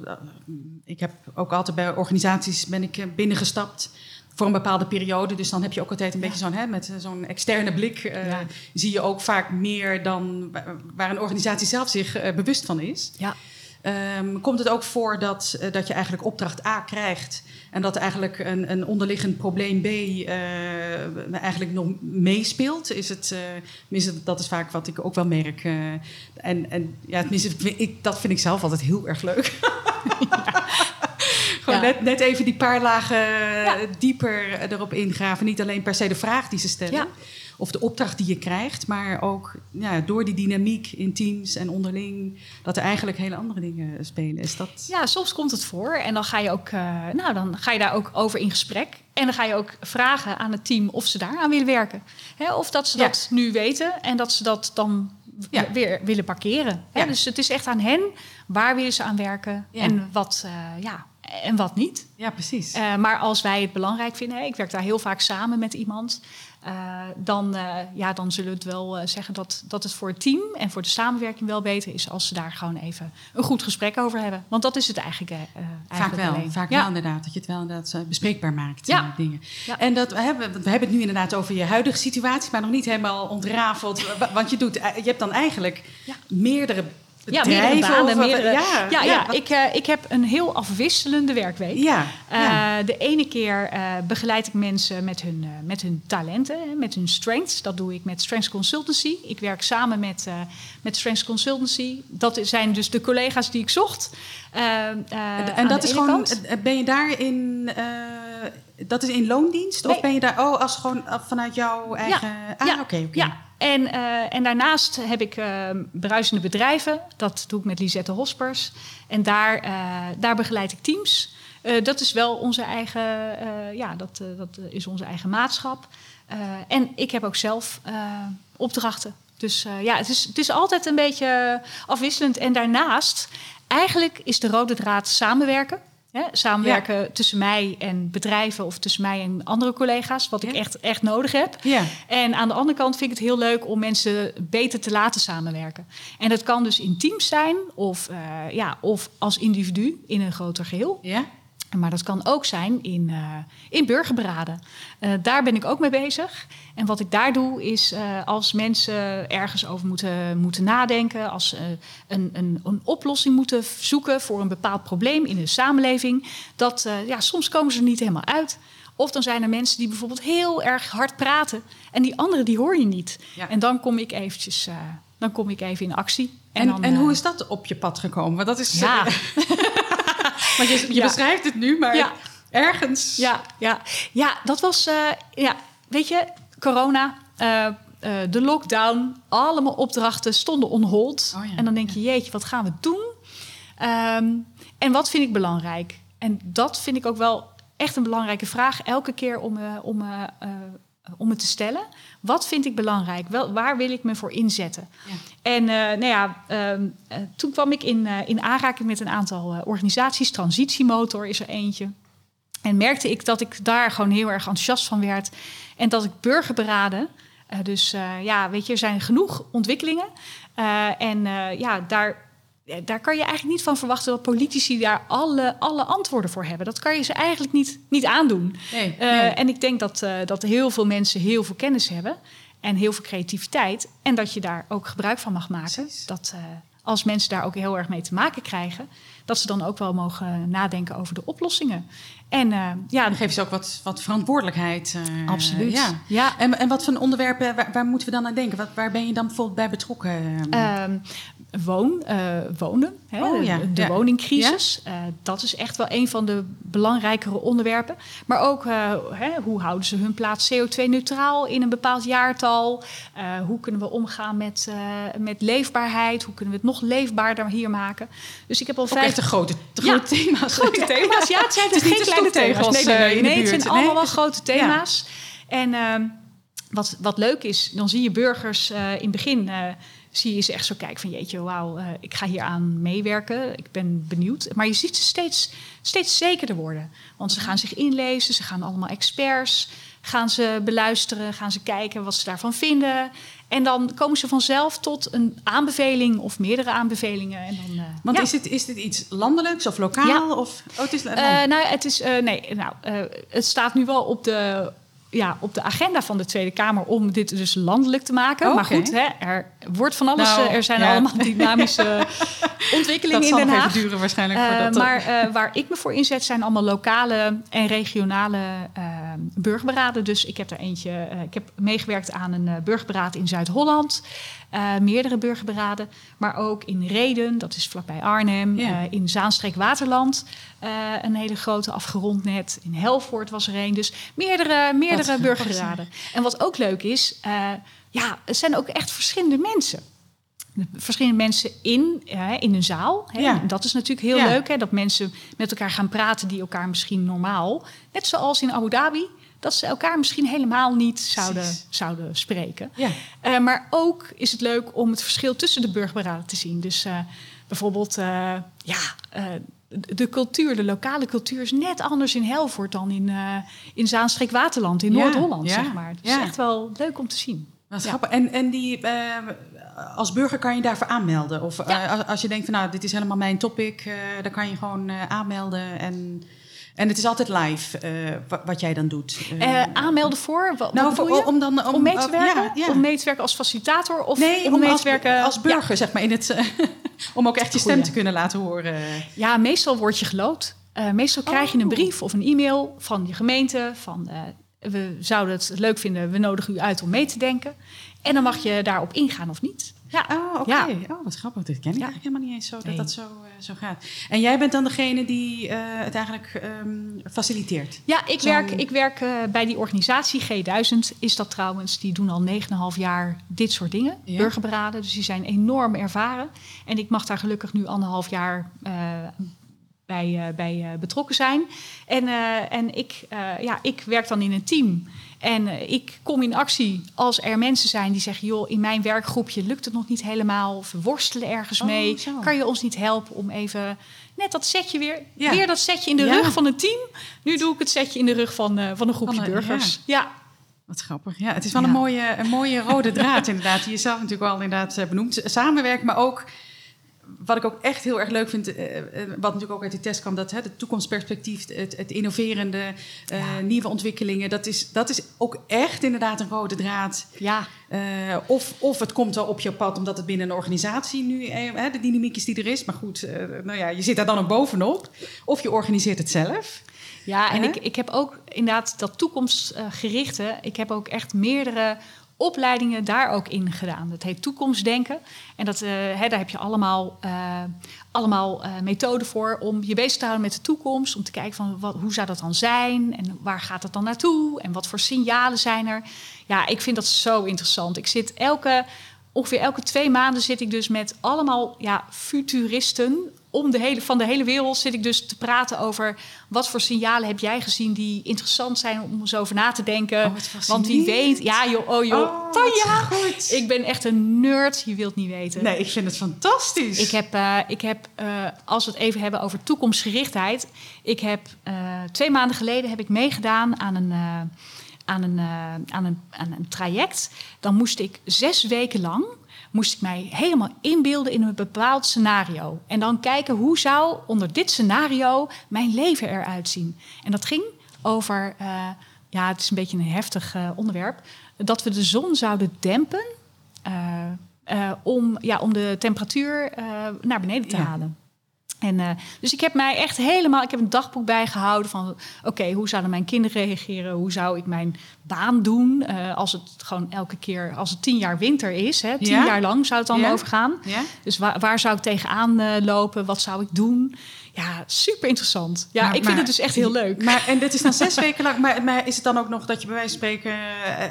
ik heb ook altijd bij organisaties ben ik eh, binnengestapt voor een bepaalde periode. Dus dan heb je ook altijd een beetje zo'n hè, met eh, zo'n externe blik. eh, Ja. Zie je ook vaak meer dan wa- waar een organisatie zelf zich eh, bewust van is. ja. Ehm, komt het ook voor dat, dat je eigenlijk opdracht A krijgt en dat eigenlijk een, een onderliggend probleem B eigenlijk nog meespeelt? Is het, dat is vaak wat ik ook wel merk. en, en ja, tenminste, ik, dat vind ik zelf altijd heel erg leuk. Gewoon net, net even die paar lagen Ja. dieper erop ingraven. Niet alleen per se de vraag die ze stellen. Of de opdracht die je krijgt, maar ook ja, door die dynamiek in teams en onderling, dat er eigenlijk hele andere dingen spelen. Is dat... Ja, soms komt het voor. En dan ga je ook, eh, nou, dan ga je daar ook over in gesprek. En dan ga je ook vragen aan het team of ze daar aan willen werken. Hè, of dat ze Ja. dat nu weten en dat ze dat dan Ja. weer willen parkeren. Hè. Dus het is echt aan hen. Waar willen ze aan werken en wat, eh, ja, en wat niet. Ja, precies. Eh, maar als wij het belangrijk vinden, ik werk daar heel vaak samen met iemand, eh, dan, eh, ja, dan zullen we het wel eh, zeggen dat, dat het voor het team en voor de samenwerking wel beter is als ze daar gewoon even een goed gesprek over hebben. Want dat is het eigenlijk. eh, eh, vaak eigenlijk wel, alleen. vaak ja. wel inderdaad. Dat je het wel inderdaad eh, bespreekbaar maakt, Ja. eh, dingen. Ja. En dat, we, hebben, we hebben het nu inderdaad over je huidige situatie, maar nog niet helemaal ontrafeld. Wa- Want je, doet, eh, je hebt dan eigenlijk meerdere Ja, meerdere banen. meerdere, ja, ja, ja, ik, eh, ik heb een heel afwisselende werkweek. ja, Eh, ja. De ene keer eh, begeleid ik mensen met hun, met hun talenten, met hun strengths. Dat doe ik met Strengths Consultancy. Ik werk samen met, met Strengths Consultancy. Dat zijn dus de collega's die ik zocht. En aan dat is gewoon, kant. ben je daar in, eh, dat is in loondienst? Of ben je daar, oh, als gewoon vanuit jouw eigen... ah, ja, oké. Ja, en, eh, en daarnaast heb ik eh, bruisende bedrijven. Dat doe ik met Lisette Hospers. En daar, eh, daar begeleid ik teams. Dat is wel onze eigen, ja, dat, dat is onze eigen maatschap. En ik heb ook zelf opdrachten. Dus ja, het is, het is altijd een beetje afwisselend. En daarnaast, eigenlijk is de rode draad samenwerken. Hè? Samenwerken tussen mij en bedrijven of tussen mij en andere collega's, wat ik echt, echt nodig heb. Ja. En aan de andere kant vind ik het heel leuk om mensen beter te laten samenwerken. En dat kan dus in teams zijn of, eh, ja, of als individu in een groter geheel. Ja? Maar dat kan ook zijn in, eh, in burgerberaden. Eh, daar ben ik ook mee bezig. En wat ik daar doe is eh, als mensen ergens over moeten, moeten nadenken, als ze een, een, een oplossing moeten zoeken voor een bepaald probleem in de samenleving, dat ja, soms komen ze er niet helemaal uit. Of dan zijn er mensen die bijvoorbeeld heel erg hard praten en die anderen die hoor je niet. Ja. En dan kom ik eventjes, dan kom ik even in actie. En, dan, en hoe is dat op je pad gekomen? Want dat is. Ja. Want je, je Ja. beschrijft het nu, maar Ja. ergens. Ja, ja. ja dat was, eh, ja, weet je, corona, eh, eh, de lockdown, allemaal opdrachten stonden on hold. Oh ja, en dan denk je, jeetje, wat gaan we doen? Ehm, en wat vind ik belangrijk? En dat vind ik ook wel echt een belangrijke vraag, elke keer om, om, om het te stellen. Wat vind ik belangrijk? Wel, waar wil ik me voor inzetten? Ja. En eh, nou ja, ehm, eh, toen kwam ik in, eh, in aanraking met een aantal eh, organisaties. Transitiemotor is er eentje. En merkte ik dat ik daar gewoon heel erg enthousiast van werd. En dat ik burgerberaden. eh, dus eh, ja, weet je, er zijn genoeg ontwikkelingen. Eh, en eh, ja, daar, eh, daar kan je eigenlijk niet van verwachten dat politici daar alle, alle antwoorden voor hebben. Dat kan je ze eigenlijk niet, niet aandoen. Nee, Eh. En ik denk dat, eh, dat heel veel mensen heel veel kennis hebben en heel veel creativiteit. En dat je daar ook gebruik van mag maken. Precies. Dat eh, als mensen daar ook heel erg mee te maken krijgen, dat ze dan ook wel mogen nadenken over de oplossingen. En eh, ja, Dan geef je ze ook wat, wat verantwoordelijkheid. eh, absoluut. Ja. ja. En, en wat voor onderwerpen, waar, waar moeten we dan aan denken? Wat, waar ben je dan bijvoorbeeld bij betrokken? Ehm, woon, eh, wonen, hè, Oh, ja. de, de Ja. woningcrisis. eh, dat is echt wel een van de belangrijkere onderwerpen. Maar ook eh, hè, hoe houden ze hun plaats CO2-neutraal in een bepaald jaartal? Eh, hoe kunnen we omgaan met, met leefbaarheid? Hoe kunnen we het nog leefbaarder hier maken? Dus ik heb al vijf echt grote, grote thema's. grote thema's. Ja, het zijn is geen kleine thema's. Nee, nee, nee. het zijn allemaal wel dus- grote thema's. En ehm, wat, wat leuk is, dan zie je burgers in het begin... zie je ze echt zo kijken van jeetje, wauw, eh, ik ga hier aan meewerken. Ik ben benieuwd. Maar je ziet ze steeds, steeds zekerder worden. Want ze gaan zich inlezen, ze gaan allemaal experts... gaan ze beluisteren, gaan ze kijken wat ze daarvan vinden... En dan komen ze vanzelf tot een aanbeveling of meerdere aanbevelingen. En dan, eh, Want ja. is, het, is dit iets landelijks of lokaal? Ja. Of, oh, het is Eh, nou, het is nee, nou, het staat nu wel op de, ja, op de agenda van de Tweede Kamer om dit dus landelijk te maken. Maar goed, hè, er wordt van alles. Nou, eh, er zijn ja. allemaal dynamische ontwikkelingen dat in zal Den Haag. even duren waarschijnlijk. Eh, voordat maar eh, waar ik me voor inzet zijn allemaal lokale en regionale eh, burgerberaden. Dus ik heb er eentje, ik heb meegewerkt aan een burgerberaad in Zuid-Holland. Meerdere burgerberaden, maar ook in Reden, dat is vlakbij Arnhem. In Zaanstreek-Waterland, eh, een hele grote afgerond net. In Helvoort was er een. Dus meerdere, meerdere grappig, burgerberaden. En wat ook leuk is, eh, ja, het zijn ook echt verschillende mensen verschillende mensen in, eh, in een zaal. Hè. Ja. En Dat is natuurlijk heel Ja. leuk, hè, dat mensen met elkaar gaan praten die elkaar misschien normaal, net zoals in Abu Dhabi, dat ze elkaar misschien helemaal niet zouden, Precies. zouden spreken. Ja. Eh, maar ook is het leuk om het verschil tussen de burgerberaden te zien. Dus bijvoorbeeld, ja, de cultuur, de lokale cultuur is net anders in Helvoort dan in, eh in Zaanstreek-Waterland, in Ja, Noord-Holland, ja, zeg maar. Dus ja. echt wel leuk om te zien. Grappig. En, en die, eh, als burger kan je daarvoor aanmelden? Of eh, als, als je denkt van nou, dit is helemaal mijn topic, dan kan je gewoon aanmelden. En, en het is altijd live eh, wa- wat jij dan doet. Eh, aanmelden voor? Wat, nou, voor- je? om, dan, om, om mee te oh, werken? Ja, ja. Om mee te werken als facilitator? Of nee, om, om mee als, te werken als burger, zeg maar, in het, om ook echt je stem te kunnen laten horen. Ja, meestal word je geloot. Eh, meestal krijg je een Oh. brief of een e-mail van je gemeente. Van we zouden het leuk vinden, we nodigen u uit om mee te denken. En dan mag je daarop ingaan of niet. Ja, Oh, oké. Ja. Oh, wat grappig. Dit ken ik Ja. eigenlijk helemaal niet eens zo, dat Nee. dat zo, eh, zo gaat. En jij bent dan degene die eh, het eigenlijk ehm, faciliteert? ja ik werk, ik werk eh, bij die organisatie G1000 is dat trouwens. Die doen al 9,5 jaar dit soort dingen, Ja. burgerberaden. Dus die zijn enorm ervaren. En ik mag daar gelukkig nu anderhalf jaar bij, bij betrokken zijn. En, en ik, ja, ik werk dan in een team. En ik kom in actie als er mensen zijn die zeggen: joh, in mijn werkgroepje lukt het nog niet helemaal, of we worstelen ergens oh, mee. Kan je ons niet helpen om even net dat setje weer, weer dat setje in de rug van een team. Nu doe ik het setje in de rug van, uh, van een groepje burgers. ja. Wat grappig. Ja, het is wel een, mooie, een mooie rode draad inderdaad. Die je zelf natuurlijk al inderdaad eh, benoemd. Samenwerken, maar ook wat ik ook echt heel erg leuk vind, uh, wat natuurlijk ook uit die test kwam, dat hè, het toekomstperspectief, het, het innoverende, uh, nieuwe ontwikkelingen, dat is, dat is ook echt inderdaad een rode draad. Ja. Uh, of, of het komt wel op je pad omdat het binnen een organisatie nu de dynamiek is die er is. Maar goed, nou ja, je zit daar dan ook bovenop. Of je organiseert het zelf. Ja, en ik, ik heb ook inderdaad dat toekomstgerichte. Ik heb ook echt meerdere opleidingen daar ook in gedaan. Dat heet toekomstdenken. En dat, uh, hè, daar heb je allemaal, uh, allemaal uh, methoden voor om je bezig te houden met de toekomst. Om te kijken van wat, hoe zou dat dan zijn en waar gaat het dan naartoe en wat voor signalen zijn er. Ja, ik vind dat zo interessant. Ik zit elke, ongeveer elke twee maanden zit ik dus met allemaal ja, futuristen om de hele, van de hele wereld zit ik dus te praten over wat voor signalen heb jij gezien die interessant zijn om eens over na te denken. Oh, Want wie weet, ja joh, oh joh, oh, ja, goed. ik ben echt een nerd, je wilt niet weten. Nee, ik vind het fantastisch. Ik heb, uh, ik heb uh, als we het even hebben over toekomstgerichtheid, ik heb uh, twee maanden geleden heb ik meegedaan aan een aan een, aan, een, aan een traject. Dan moest ik zes weken lang moest ik mij helemaal inbeelden in een bepaald scenario. En dan kijken hoe zou onder dit scenario mijn leven eruit zien. En dat ging over, uh, ja, het is een beetje een heftig uh, onderwerp, dat we de zon zouden dempen uh, om, ja, om de temperatuur naar beneden te halen. En, uh, dus ik heb mij echt helemaal, ik heb een dagboek bijgehouden van, oké, hoe zouden mijn kinderen reageren? Hoe zou ik mijn baan doen uh, als het gewoon elke keer, als het tien jaar winter is, hè, tien jaar lang zou het dan ja. overgaan. Ja. Dus waar, waar, zou ik tegenaan uh, lopen? Wat zou ik doen? Ja, super interessant. Ja, maar, ik vind het dus echt heel leuk. Maar, en dit is dan zes weken lang. Maar, maar, is het dan ook nog dat je bij wijze van spreken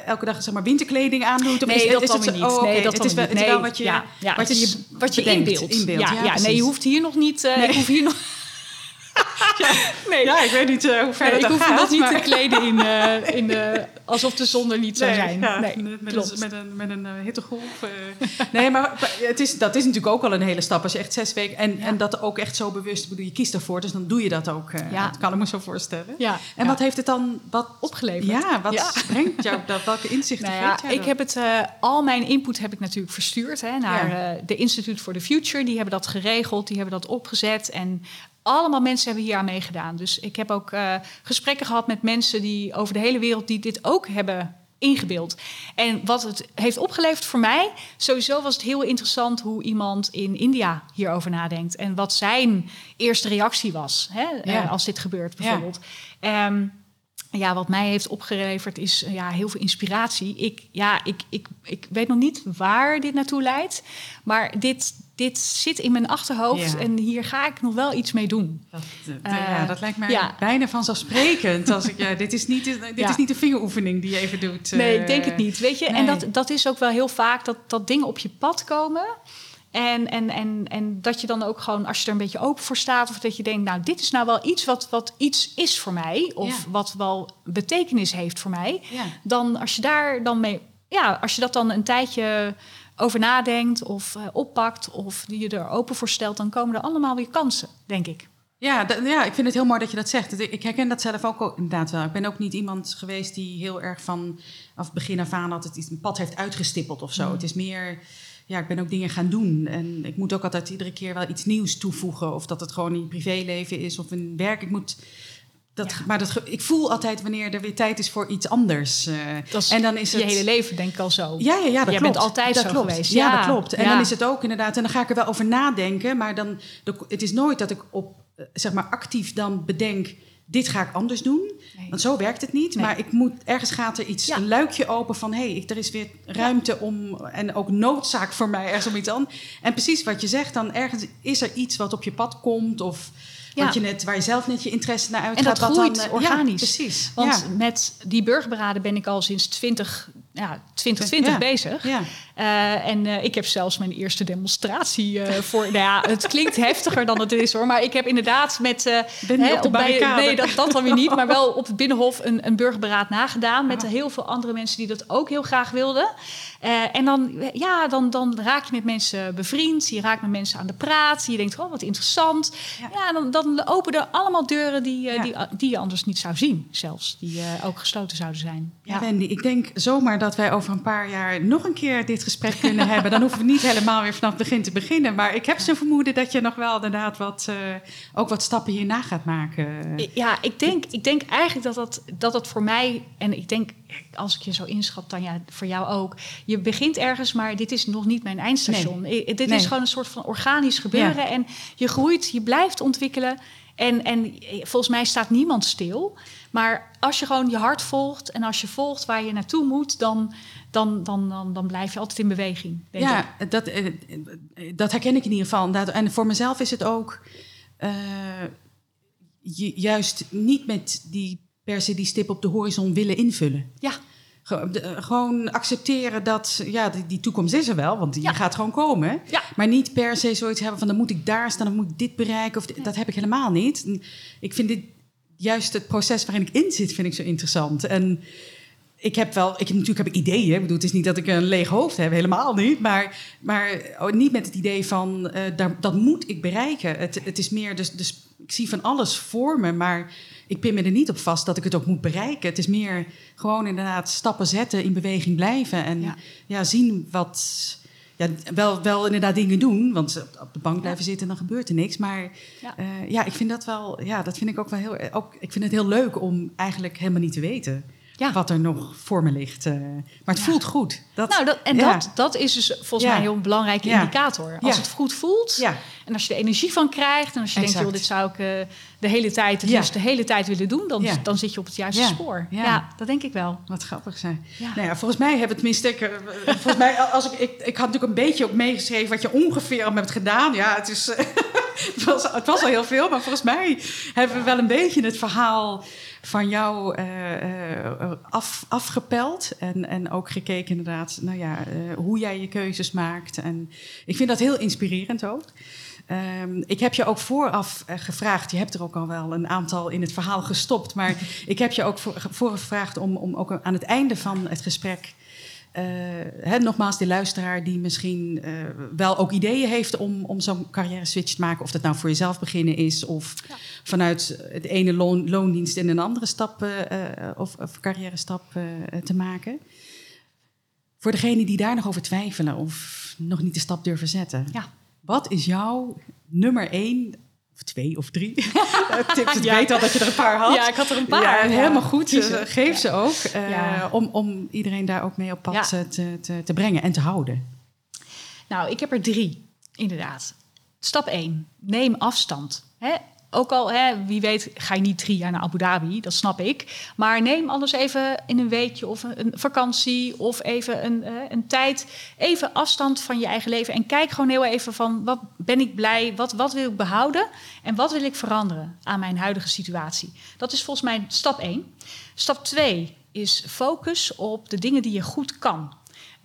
elke dag zeg maar winterkleding aandoet? Of nee, is, dat is dan weer niet. Oh, okay. nee, dat het is wel, niet. Nee, wel wat je, ja, ja, wat je, wat je inbeeldt. inbeeldt. Ja, ja, nee, je hoeft hier nog niet. Uh, nee. Ik hoef hier nog. Ja, nee. ja, ik weet niet uh, hoe ver nee, Ik hoef gaat, dat niet te kleden in, uh, in de, alsof de zon er niet zou zijn. Ja, nee, met, met, een, met een, met een hittegolf. nee, maar het is, dat is natuurlijk ook al een hele stap. Als je echt zes weken... En, ja. en dat ook echt zo bewust... bedoel, je kiest ervoor, dus dan doe je dat ook. Ja. Dat kan ik me zo voorstellen. Ja. En wat heeft het dan wat opgeleverd? Ja, wat brengt jou dat? Welke inzichten nou ja, Ik heb het... al mijn input heb ik natuurlijk verstuurd hè, naar de Institute for the Future. Die hebben dat geregeld, die hebben dat opgezet. En allemaal mensen hebben hier aan meegedaan. Dus ik heb ook uh, gesprekken gehad met mensen die over de hele wereld die dit ook hebben ingebeeld. En wat het heeft opgeleverd voor mij, sowieso was het heel interessant hoe iemand in India hierover nadenkt en wat zijn eerste reactie was hè, ja. uh, als dit gebeurt bijvoorbeeld. Ja. Um, ja, wat mij heeft opgeleverd is ja, heel veel inspiratie. Ik, ja, ik, ik, ik weet nog niet waar dit naartoe leidt. Maar dit, dit zit in mijn achterhoofd ja. en hier ga ik nog wel iets mee doen. Dat, uh, ja, dat lijkt mij ja. bijna vanzelfsprekend. Als ik, ja, dit is niet, dit ja. is niet de vingeroefening die je even doet. Uh, nee, ik denk het niet. Weet je? Nee. En dat, dat is ook wel heel vaak dat, dat dingen op je pad komen. En, en, en, en dat je dan ook gewoon, als je er een beetje open voor staat, of dat je denkt, nou, dit is nou wel iets wat, wat iets is voor mij, of wat wel betekenis heeft voor mij, dan als je daar dan mee, ja, als je dat dan een tijdje over nadenkt of uh, oppakt, of die je er open voor stelt, dan komen er allemaal weer kansen, denk ik. Ja, ja, ik vind het heel mooi dat je dat zegt. Ik herken dat zelf ook inderdaad wel. Ik ben ook niet iemand geweest die heel erg van af begin af aan had het een pad heeft uitgestippeld of zo. Mm. Het is meer ja, ik ben ook dingen gaan doen. En ik moet ook altijd iedere keer wel iets nieuws toevoegen. Of dat het gewoon in privéleven is of in werk. Ik moet. Dat, ja. Maar dat, ik voel altijd wanneer er weer tijd is voor iets anders. Uh, dat is en dan is je het, hele leven denk ik al zo. Ja, ja, ja dat Jij klopt. bent altijd dat zo klopt. geweest. Ja, ja, dat klopt. En dan is het ook inderdaad... En dan ga ik er wel over nadenken. Maar dan, het is nooit dat ik op, zeg maar, actief dan bedenk... dit ga ik anders doen. Nee. Want zo werkt het niet. Nee. Maar ik moet, ergens gaat er iets, een luikje open van... hé, hey, er is weer ruimte om... en ook noodzaak voor mij ergens om iets aan. En precies wat je zegt, dan ergens is er iets wat op je pad komt... of. Wat je net, waar je zelf net je interesse naar uitgaat. En dat groeit dan, organisch. Ja, precies. Want met die burgerberaden ben ik al sinds 20, ja, 2020 bezig. Uh, en uh, ik heb zelfs mijn eerste demonstratie uh, voor. Nou ja, het klinkt heftiger dan het is hoor. Maar ik heb inderdaad met. ben je op de barricade? nee, dat, dat dan weer niet. Maar wel op het Binnenhof een, een burgerberaad nagedaan. Met heel veel andere mensen die dat ook heel graag wilden. En dan, ja, dan, dan raak je met mensen bevriend. Je raakt met mensen aan de praat. Je denkt, oh, wat interessant. Ja, ja dan, dan openen allemaal deuren die, ja. die, die je anders niet zou zien, zelfs. Die ook gesloten zouden zijn. Ja, Wendy, ik denk zomaar dat wij over een paar jaar nog een keer dit gesprek kunnen hebben. Dan hoeven we niet helemaal weer vanaf het begin te beginnen. Maar ik heb zo'n vermoeden dat je nog wel inderdaad wat, ook wat stappen hierna gaat maken. Ja, ik denk, ik denk eigenlijk dat dat, dat dat voor mij, en ik denk als ik je zo inschat, dan ja, voor jou ook. Je begint ergens, maar dit is nog niet mijn eindstation. Nee. Dit is gewoon een soort van organisch gebeuren. Ja. En je groeit, je blijft ontwikkelen. En, en volgens mij staat niemand stil. Maar als je gewoon je hart volgt en als je volgt waar je naartoe moet, dan, dan, dan, dan, dan blijf je altijd in beweging. Denk ja, ik. Dat, eh, dat herken ik in ieder geval. En voor mezelf is het ook uh, juist niet met die per se die stip op de horizon willen invullen. Ja. Gewoon accepteren dat ja, die, toekomst is er wel, want die gaat gewoon komen. Ja. Maar niet per se zoiets hebben van dan moet ik daar staan, dan moet ik dit bereiken. Of dat heb ik helemaal niet. Ik vind dit juist het proces waarin ik in zit, vind ik zo interessant. En ik heb wel, ik, natuurlijk heb ik ideeën. Ik bedoel, het is niet dat ik een leeg hoofd heb, helemaal niet. Maar, maar oh, niet met het idee van uh, daar, dat moet ik bereiken. Het, het is meer, dus, dus ik zie van alles voor me, maar ik pin me er niet op vast dat ik het ook moet bereiken. Het is meer gewoon inderdaad stappen zetten, in beweging blijven en ja, ja zien wat. Ja, wel, wel inderdaad dingen doen, want op de bank blijven zitten, dan gebeurt er niks. Maar ja. Uh, ja, ik vind dat wel, ja, dat vind ik ook wel heel, ook, ik vind het heel leuk om eigenlijk helemaal niet te weten ja. wat er nog voor me ligt. Uh, maar het voelt goed. Dat, nou, dat, en dat, dat is dus volgens mij een heel belangrijke indicator. Als het goed voelt en als je er energie van krijgt... en als je denkt, joh, dit zou ik uh, de hele tijd, het liefst de hele tijd willen doen... dan, dan zit je op het juiste spoor. Ja. dat denk ik wel. Wat grappig zijn. Nou ja, volgens mij hebben het tenminste... Uh, volgens mij, als ik, ik, ik had natuurlijk een beetje ook meegeschreven... wat je ongeveer al hebt gedaan. Ja, het is... het, was, het was al heel veel, maar volgens mij hebben we wel een beetje het verhaal van jou uh, uh, af, afgepeld. En, en ook gekeken inderdaad, nou ja, uh, hoe jij je keuzes maakt. En ik vind dat heel inspirerend ook. Um, ik heb je ook vooraf gevraagd, je hebt er ook al wel een aantal in het verhaal gestopt, maar ik heb je ook voor, gevraagd om, om ook aan het einde van het gesprek uh, nogmaals, die luisteraar die misschien uh, wel ook ideeën heeft om, om zo'n carrière switch te maken. Of dat nou voor jezelf beginnen is, of ja. vanuit het ene loon, loondienst in een andere stap uh, of, of carrière stap te maken. Voor degenen die daar nog over twijfelen of nog niet de stap durven zetten. Ja. Wat is jouw nummer één of twee of drie tips. Ik ja. weet al dat je er een paar had. Ja, ik had er een paar. Ja, helemaal goed. Uh, geef ze ook. Uh, om, om iedereen daar ook mee op pad te, te, te, brengen en te houden. Nou, ik heb er drie, inderdaad. Stap 1. Neem afstand. Hè? Ook al, hè, wie weet, ga je niet drie jaar naar Abu Dhabi, dat snap ik. Maar neem alles even in een weekje of een, vakantie of even een, uh, een tijd, even afstand van je eigen leven. En kijk gewoon heel even van, wat ben ik blij, wat, wat wil ik behouden en wat wil ik veranderen aan mijn huidige situatie. Dat is volgens mij stap één. Stap twee is focus op de dingen die je goed kan.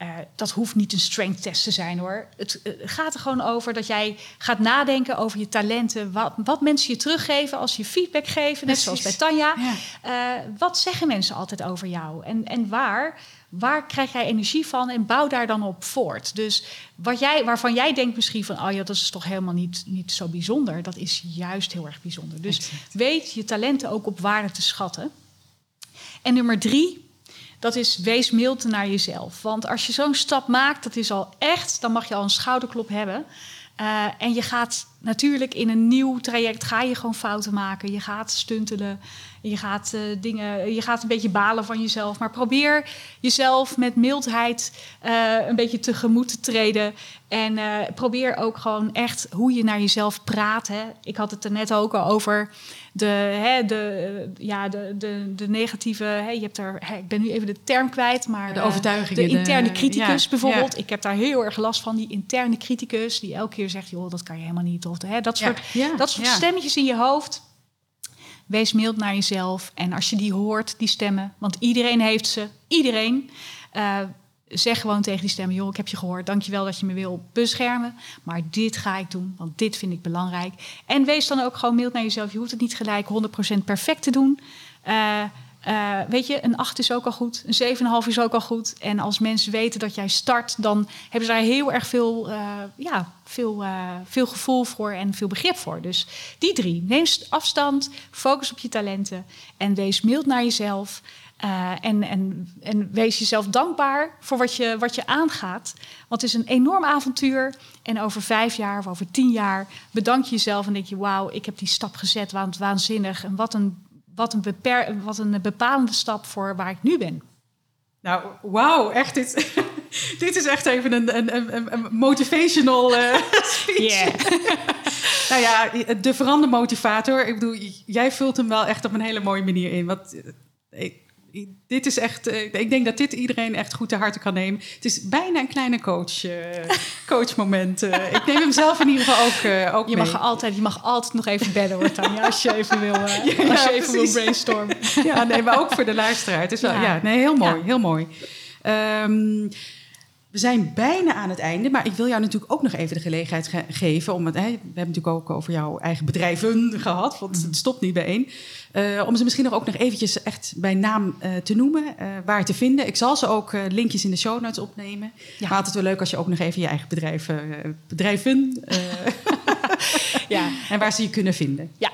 Uh, dat hoeft niet een strength test te zijn hoor. Het uh, gaat er gewoon over dat jij gaat nadenken over je talenten. Wat, wat mensen je teruggeven als je feedback geven. Net zoals bij Tanja. Ja. Uh, wat zeggen mensen altijd over jou? En, en waar, waar krijg jij energie van? En bouw daar dan op voort. Dus wat jij, waarvan jij denkt misschien van... oh ja, dat is toch helemaal niet, niet zo bijzonder. Dat is juist heel erg bijzonder. Dus exact. weet je talenten ook op waarde te schatten. En nummer drie dat is wees mild naar jezelf. Want als je zo'n stap maakt, dat is al echt, dan mag je al een schouderklop hebben. Uh, en je gaat natuurlijk in een nieuw traject ga je gewoon fouten maken. Je gaat stuntelen. Je gaat uh, dingen. Je gaat een beetje balen van jezelf. Maar probeer jezelf met mildheid uh, een beetje tegemoet te treden. En probeer ook gewoon echt hoe je naar jezelf praat. Hè. Ik had het er net ook al over de, hè, de, ja, de, de, de negatieve. Hè, je hebt er, hè, ik ben nu even de term kwijt, maar de overtuigingen. De interne criticus ja, bijvoorbeeld. Ja. Ik heb daar heel erg last van, die interne criticus, die elke keer zegt: joh, dat kan je helemaal niet. Of hè, dat soort, ja. dat soort stemmetjes in je hoofd. Wees mild naar jezelf. En als je die hoort, die stemmen, want iedereen heeft ze, iedereen. Uh, zeg gewoon tegen die stemmen: joh, ik heb je gehoord. Dankjewel dat je me wil beschermen. Maar dit ga ik doen, want dit vind ik belangrijk. En wees dan ook gewoon mild naar jezelf. Je hoeft het niet gelijk 100% perfect te doen. Uh, uh, weet je, een 8 is ook al goed, een 7,5 is ook al goed. En als mensen weten dat jij start, dan hebben ze daar heel erg veel, uh, ja, veel, uh, veel gevoel voor en veel begrip voor. Dus die drie, neem afstand, focus op je talenten en wees mild naar jezelf. en, en, en wees jezelf dankbaar voor wat je, wat je aangaat. Want het is een enorm avontuur. En over vijf jaar of over tien jaar bedank je jezelf en denk je: wauw, ik heb die stap gezet, waanzinnig. En wat een wat een, beper, wat een bepalende stap voor waar ik nu ben. Nou, wauw, echt. Dit, dit is echt even een, een, een, een motivational uh, speech. nou ja, de verandermotivator. Ik bedoel, jij vult hem wel echt op een hele mooie manier in. Want eh, dit is echt, eh, ik denk dat dit iedereen echt goed te harte kan nemen. Het is bijna een kleine coach, uh, coachmoment. Uh, ik neem hem zelf in ieder geval ook, ook je mee. Mag altijd, je mag altijd nog even bedden hoor, Tanja, als je even wil, als je even wil brainstormen. ja, nee, maar ook voor de luisteraar. Het is wel, ja, nee, heel mooi, heel mooi. Um, we zijn bijna aan het einde, maar ik wil jou natuurlijk ook nog even de gelegenheid ge geven om het. Hè, we hebben natuurlijk ook over jouw eigen bedrijven gehad, want het stopt niet bij één. Uh, om ze misschien nog ook nog eventjes echt bij naam uh, te noemen, uh, waar te vinden. Ik zal ze ook linkjes in de show notes opnemen. Ja. Maar altijd wel leuk als je ook nog even je eigen bedrijf, bedrijven. ja. En waar ze je kunnen vinden. Ja,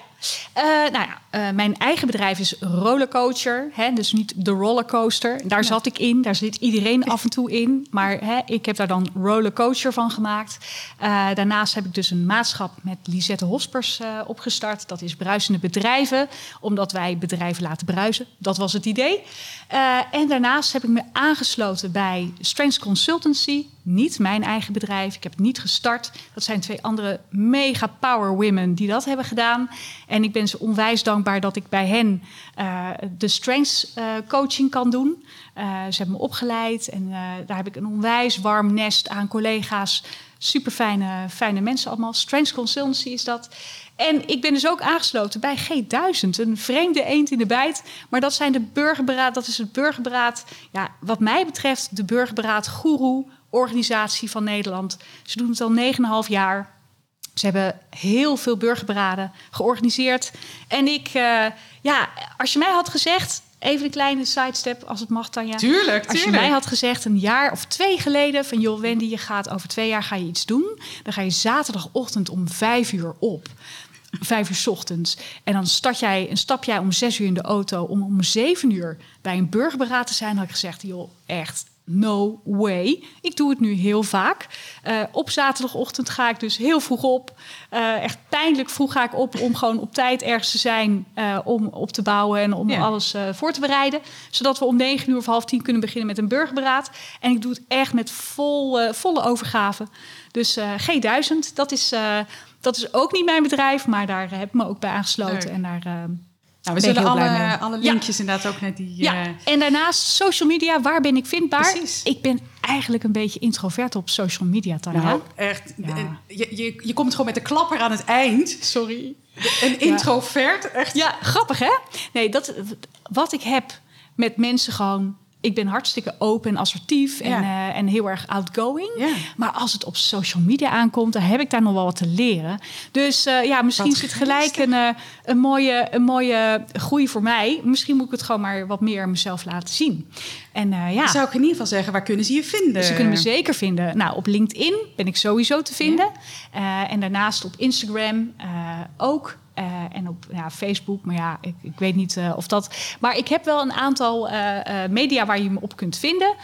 uh, nou ja, uh, mijn eigen bedrijf is Rollercoacher. Hè, dus niet de rollercoaster. Daar ja. zat ik in. Daar zit iedereen af en toe in. Maar hè, ik heb daar dan Rollercoacher van gemaakt. Uh, daarnaast heb ik dus een maatschap met Lisette Hospers opgestart. Dat is bruisende bedrijven. Omdat wij bedrijven laten bruisen. Dat was het idee. en daarnaast heb ik me aangesloten bij Strengths Consultancy niet mijn eigen bedrijf. Ik heb het niet gestart. Dat zijn twee andere mega power women die dat hebben gedaan. En ik ben ze onwijs dankbaar dat ik bij hen uh, de strengths uh, coaching kan doen. Uh, ze hebben me opgeleid en daar heb ik een onwijs warm nest aan collega's. Super fijne, fijne mensen allemaal. Strengths Consultancy is dat. En ik ben dus ook aangesloten bij G1000, een vreemde eend in de bijt. Maar dat zijn de burgerberaad, dat is het burgerberaad, ja, wat mij betreft, de burgerberaad goeroe organisatie van Nederland. Ze doen het al 9,5 jaar. Ze hebben heel veel burgerberaden georganiseerd. En ik, uh, ja, als je mij had gezegd, even een kleine sidestep als het mag, Tanja. Tuurlijk, tuurlijk. Als je mij had gezegd een jaar of twee geleden van... joh, Wendy, je gaat over twee jaar ga je iets doen. Dan ga je zaterdagochtend om vijf uur op. Vijf uur s ochtends. En dan start jij, en stap jij om zes uur in de auto... om om zeven uur bij een burgerberaad te zijn. had ik gezegd, joh, echt no way. Ik doe het nu heel vaak. Uh, op zaterdagochtend ga ik dus heel vroeg op. Uh, echt pijnlijk vroeg ga ik op om gewoon op tijd ergens te zijn. Uh, om op te bouwen en om alles voor te bereiden. Zodat we om negen uur of half tien kunnen beginnen met een burgerberaad. En ik doe het echt met vol, volle overgave. Dus G1000, dat is, dat is ook niet mijn bedrijf. Maar daar heb ik me ook bij aangesloten. En daar nou, we zullen alle, alle linkjes ja. inderdaad ook naar die... Ja, uh... en daarnaast social media, waar ben ik vindbaar? Precies. Ik ben eigenlijk een beetje introvert op social media, Tanja. Nou, echt. Ja. Je, je, je komt gewoon met de klapper aan het eind. Sorry. Een introvert, ja. echt. Ja, grappig hè? Nee, dat, wat ik heb met mensen gewoon ik ben hartstikke open en assertief en, ja. uh, en heel erg outgoing. Ja. Maar als het op social media aankomt, dan heb ik daar nog wel wat te leren. Dus uh, ja, misschien wat zit gelijk een, uh, een, mooie, een mooie groei voor mij. Misschien moet ik het gewoon maar wat meer mezelf laten zien. En ja. Zou ik in ieder geval zeggen, waar kunnen ze je vinden? Ze kunnen me zeker vinden. Nou, op LinkedIn ben ik sowieso te vinden. Ja. en daarnaast op Instagram ook. Uh, en op ja, Facebook, maar ja, ik, ik weet niet uh, of dat. Maar ik heb wel een aantal uh, media waar je me op kunt vinden.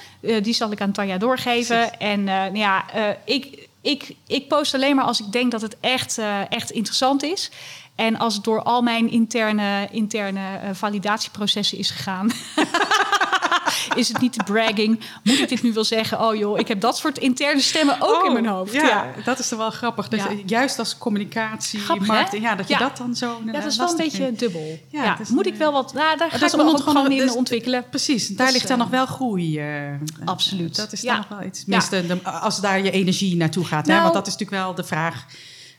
die zal ik aan Tanja doorgeven. Precies. En nou ja, ik, ik, ik post alleen maar als ik denk dat het echt, echt interessant is. En als het door al mijn interne, interne validatieprocessen is gegaan. is het niet te bragging? Moet ik dit nu wel zeggen? Oh joh, ik heb dat soort interne stemmen ook oh, in mijn hoofd. Ja, ja, dat is er wel grappig. Dat ja. je, juist als communicatie, grappig, marketing, ja, dat je dat dan zo. Ja, dat is wel een beetje vindt. dubbel. Ja, is, moet ik wel wat. Nou, daar ga ik me ook gewoon in dus, ontwikkelen. Precies, daar dus, ligt dan uh, nog wel groei. Uh, absoluut. Dat is dan nog wel iets. Tenminste, de, als daar je energie naartoe gaat. Nou, hè? Want dat is natuurlijk wel de vraag.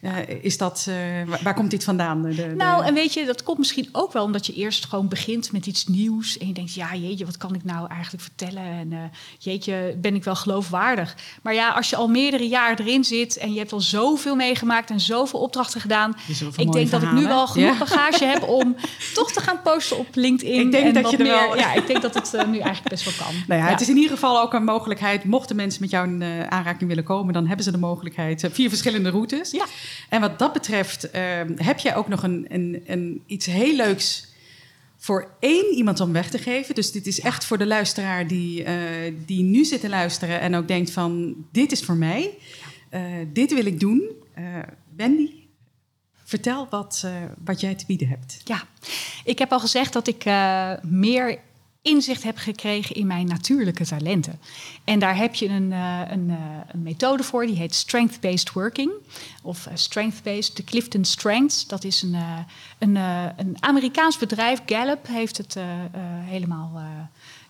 Uh, is dat, uh, waar, komt dit vandaan? De, de... Nou, en weet je, dat komt misschien ook wel omdat je eerst gewoon begint met iets nieuws. En je denkt, ja, jeetje, wat kan ik nou eigenlijk vertellen? En uh, jeetje, ben ik wel geloofwaardig? Maar ja, als je al meerdere jaren erin zit en je hebt al zoveel meegemaakt en zoveel opdrachten gedaan. Ik denk dat ik nu wel genoeg ja. bagage heb om toch te gaan posten op LinkedIn. Ik denk en dat wat je er meer, wel... Ja, ik denk dat het nu eigenlijk best wel kan. Nou ja, het is in ieder geval ook een mogelijkheid. Mochten mensen met jou in aanraking willen komen, dan hebben ze de mogelijkheid. Vier verschillende routes. Ja. En wat dat betreft uh, heb jij ook nog een, een, een, iets heel leuks voor één iemand om weg te geven. Dus dit is echt voor de luisteraar die, uh, die nu zit te luisteren en ook denkt van dit is voor mij. Uh, dit wil ik doen. Wendy, vertel wat, wat jij te bieden hebt. Ja, ik heb al gezegd dat ik meer inzicht heb gekregen in mijn natuurlijke talenten. En daar heb je een, uh, een, uh, een methode voor, die heet Strength-Based Working. Of uh, Strength-Based, de Clifton Strengths. Dat is een, een, een Amerikaans bedrijf, Gallup heeft het helemaal...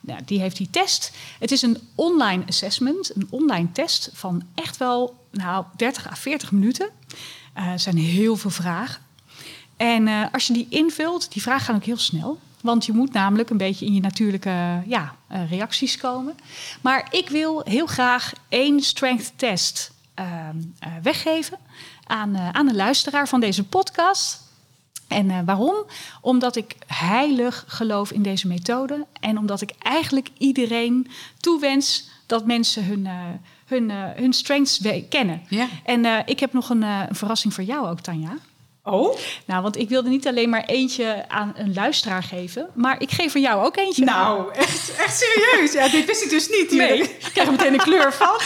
Nou, die heeft die test. Het is een online assessment, een online test van echt wel nou, 30 à 40 minuten. er zijn heel veel vragen. En als je die invult, die vragen gaan ook heel snel. Want je moet namelijk een beetje in je natuurlijke ja, uh, reacties komen. Maar ik wil heel graag één strength test uh, uh, weggeven aan, aan een luisteraar van deze podcast. En waarom? Omdat ik heilig geloof in deze methode. En omdat ik eigenlijk iedereen toewens dat mensen hun, hun, hun strengths kennen. Ja. En ik heb nog een, een verrassing voor jou ook, Tanja. Oh? Nou, want ik wilde niet alleen maar eentje aan een luisteraar geven, maar ik geef er jou ook eentje. Nou, echt, echt serieus? Ja, dit wist ik dus niet. Nee, ik krijg er meteen een kleur van.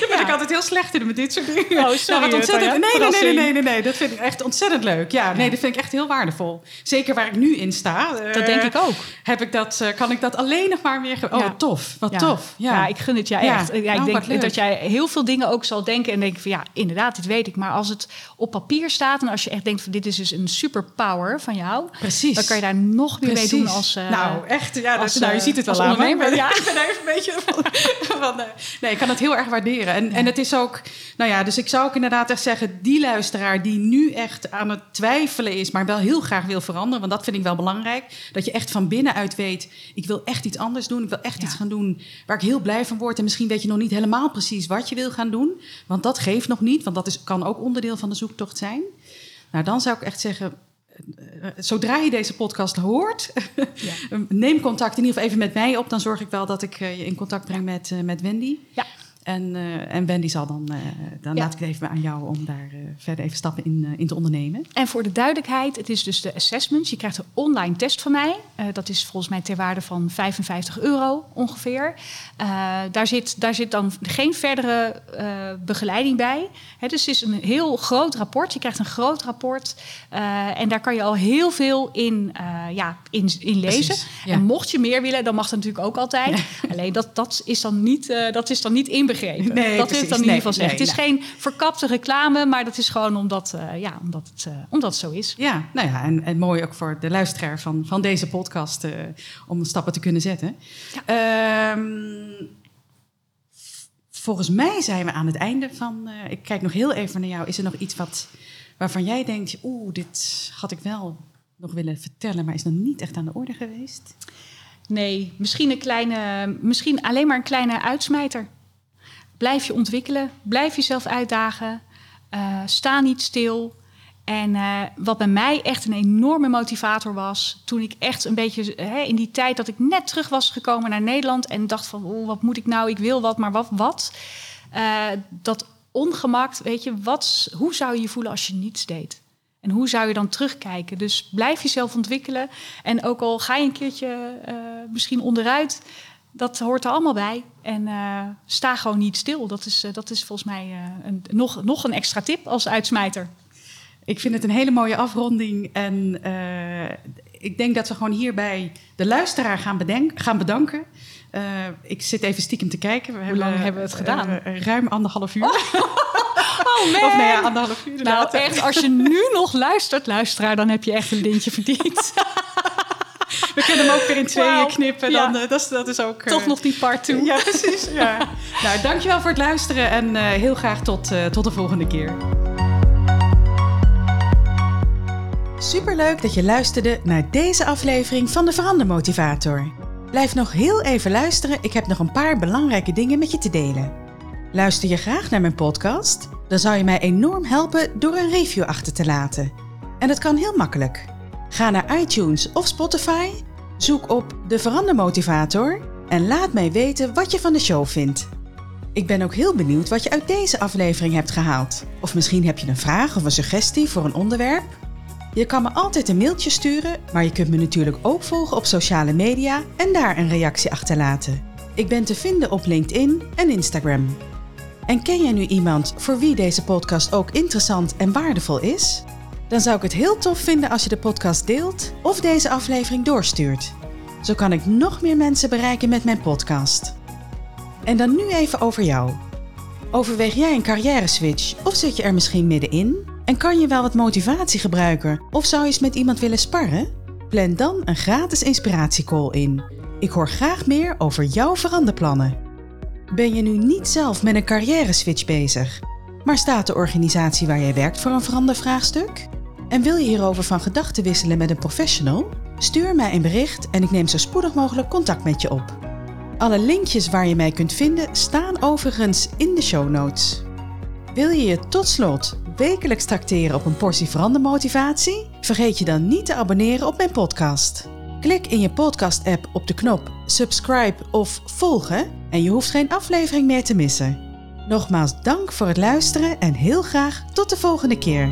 Daar ben ja. ik altijd heel slecht in met dit soort dingen. Oh, sorry. Nou, ontzettend, nee, nee, nee, nee, nee, nee, dat vind ik echt ontzettend leuk. Ja, nee, dat vind ik echt heel waardevol. Zeker waar ik nu in sta. Dat uh, denk ik ook. Heb ik dat, uh, kan ik dat alleen nog maar weer... Oh, ja. tof. Wat ja. tof. Ja. ik gun het je echt. Ja, ik oh, denk dat jij heel veel dingen ook zal denken en denken van ja, inderdaad, dit weet ik. Maar als het op papier staat en als je echt denkt van dit is dus een superpower van jou. Precies. Dan kan je daar nog meer Precies. mee doen als. Uh, nou, echt. Ja, als, dat, nou, je ziet het wel aan. Ja. ja, ik ben even een beetje van. van uh, nee, ik kan het heel erg waarderen. En, ja. en het is ook. Nou ja, dus ik zou ook inderdaad echt zeggen: die luisteraar die nu echt aan het twijfelen is, maar wel heel graag wil veranderen. Want dat vind ik wel belangrijk. Dat je echt van binnenuit weet: ik wil echt iets anders doen. Ik wil echt ja. iets gaan doen waar ik heel blij van word. En misschien weet je nog niet helemaal precies wat je wil gaan doen. Want dat geeft nog niet. Want dat is, kan ook onderdeel van de zoektocht zijn. Nou, dan zou ik echt zeggen, zodra je deze podcast hoort, ja. neem contact in ieder geval even met mij op. Dan zorg ik wel dat ik je in contact breng met, met Wendy. Ja. En, uh, en Wendy zal dan, uh, dan ja. laat ik het even aan jou om daar uh, verder even stappen in, in te ondernemen. En voor de duidelijkheid, het is dus de assessment. Je krijgt een online test van mij. dat is volgens mij ter waarde van 55 euro ongeveer. daar, zit, daar zit dan geen verdere begeleiding bij. Hè, dus het is een heel groot rapport. Je krijgt een groot rapport. en daar kan je al heel veel in, ja, in, in lezen. Ja. En mocht je meer willen, dan mag dat natuurlijk ook altijd. Ja. Alleen dat, dat is dan niet, dat is dan niet in begrepen. Nee, dat wil ik dan in ieder geval zeggen. het is geen verkapte reclame, maar dat is gewoon omdat, uh, ja, omdat, het, uh, omdat het zo is. Ja, nou ja, en, en mooi ook voor de luisteraar van, van deze podcast uh, om stappen te kunnen zetten. Ja. Um, volgens mij zijn we aan het einde van. ik kijk nog heel even naar jou. Is er nog iets wat, waarvan jij denkt: oeh, dit had ik wel nog willen vertellen, maar is nog niet echt aan de orde geweest? Nee, misschien, een kleine, misschien alleen maar een kleine uitsmijter. Blijf je ontwikkelen, blijf jezelf uitdagen, uh, sta niet stil. En uh, wat bij mij echt een enorme motivator was, toen ik echt een beetje hè, in die tijd dat ik net terug was gekomen naar Nederland en dacht van, oh, wat moet ik nou? Ik wil wat, maar wat? wat? Dat ongemak, weet je, wat, hoe zou je je voelen als je niets deed? En hoe zou je dan terugkijken? Dus blijf jezelf ontwikkelen. En ook al ga je een keertje misschien onderuit, dat hoort er allemaal bij. En uh, sta gewoon niet stil. Dat is, uh, dat is volgens mij een, nog, nog een extra tip als uitsmijter. Ik vind het een hele mooie afronding. En ik denk dat we gewoon hierbij de luisteraar gaan, bedenken, gaan bedanken. ik zit even stiekem te kijken. We Hoe lang hebben we het gedaan? ruim anderhalf uur. Oh man. Of nee, ja, anderhalf uur. Nou, echt, als je nu nog luistert, luisteraar, dan heb je echt een lintje verdiend. We kunnen hem ook weer in tweeën wow. knippen. Dan, ja. uh, dat, is, dat is ook... Uh... Toch nog die part 2. Ja, precies. Ja. nou, dankjewel voor het luisteren en uh, heel graag tot, tot de volgende keer. Superleuk dat je luisterde naar deze aflevering van de Verandermotivator. Blijf nog heel even luisteren, ik heb nog een paar belangrijke dingen met je te delen. Luister je graag naar mijn podcast? Dan zou je mij enorm helpen door een review achter te laten. En dat kan heel makkelijk. Ga naar iTunes of Spotify, zoek op de Verandermotivator en laat mij weten wat je van de show vindt. Ik ben ook heel benieuwd wat je uit deze aflevering hebt gehaald. Of misschien heb je een vraag of een suggestie voor een onderwerp. Je kan me altijd een mailtje sturen, maar je kunt me natuurlijk ook volgen op sociale media en daar een reactie achterlaten. Ik ben te vinden op LinkedIn en Instagram. En ken jij nu iemand voor wie deze podcast ook interessant en waardevol is? Dan zou ik het heel tof vinden als je de podcast deelt of deze aflevering doorstuurt. Zo kan ik nog meer mensen bereiken met mijn podcast. En dan nu even over jou. Overweeg jij een carrière switch of zit je er misschien middenin? En kan je wel wat motivatie gebruiken of zou je eens met iemand willen sparren? Plan dan een gratis inspiratiecall in. Ik hoor graag meer over jouw veranderplannen. Ben je nu niet zelf met een carrière switch bezig, maar staat de organisatie waar jij werkt voor een verandervraagstuk? En wil je hierover van gedachten wisselen met een professional? Stuur mij een bericht en ik neem zo spoedig mogelijk contact met je op. Alle linkjes waar je mij kunt vinden staan overigens in de show notes. Wil je je tot slot wekelijks tracteren op een portie verandermotivatie? Vergeet je dan niet te abonneren op mijn podcast. Klik in je podcast-app op de knop subscribe of volgen en je hoeft geen aflevering meer te missen. Nogmaals dank voor het luisteren en heel graag tot de volgende keer.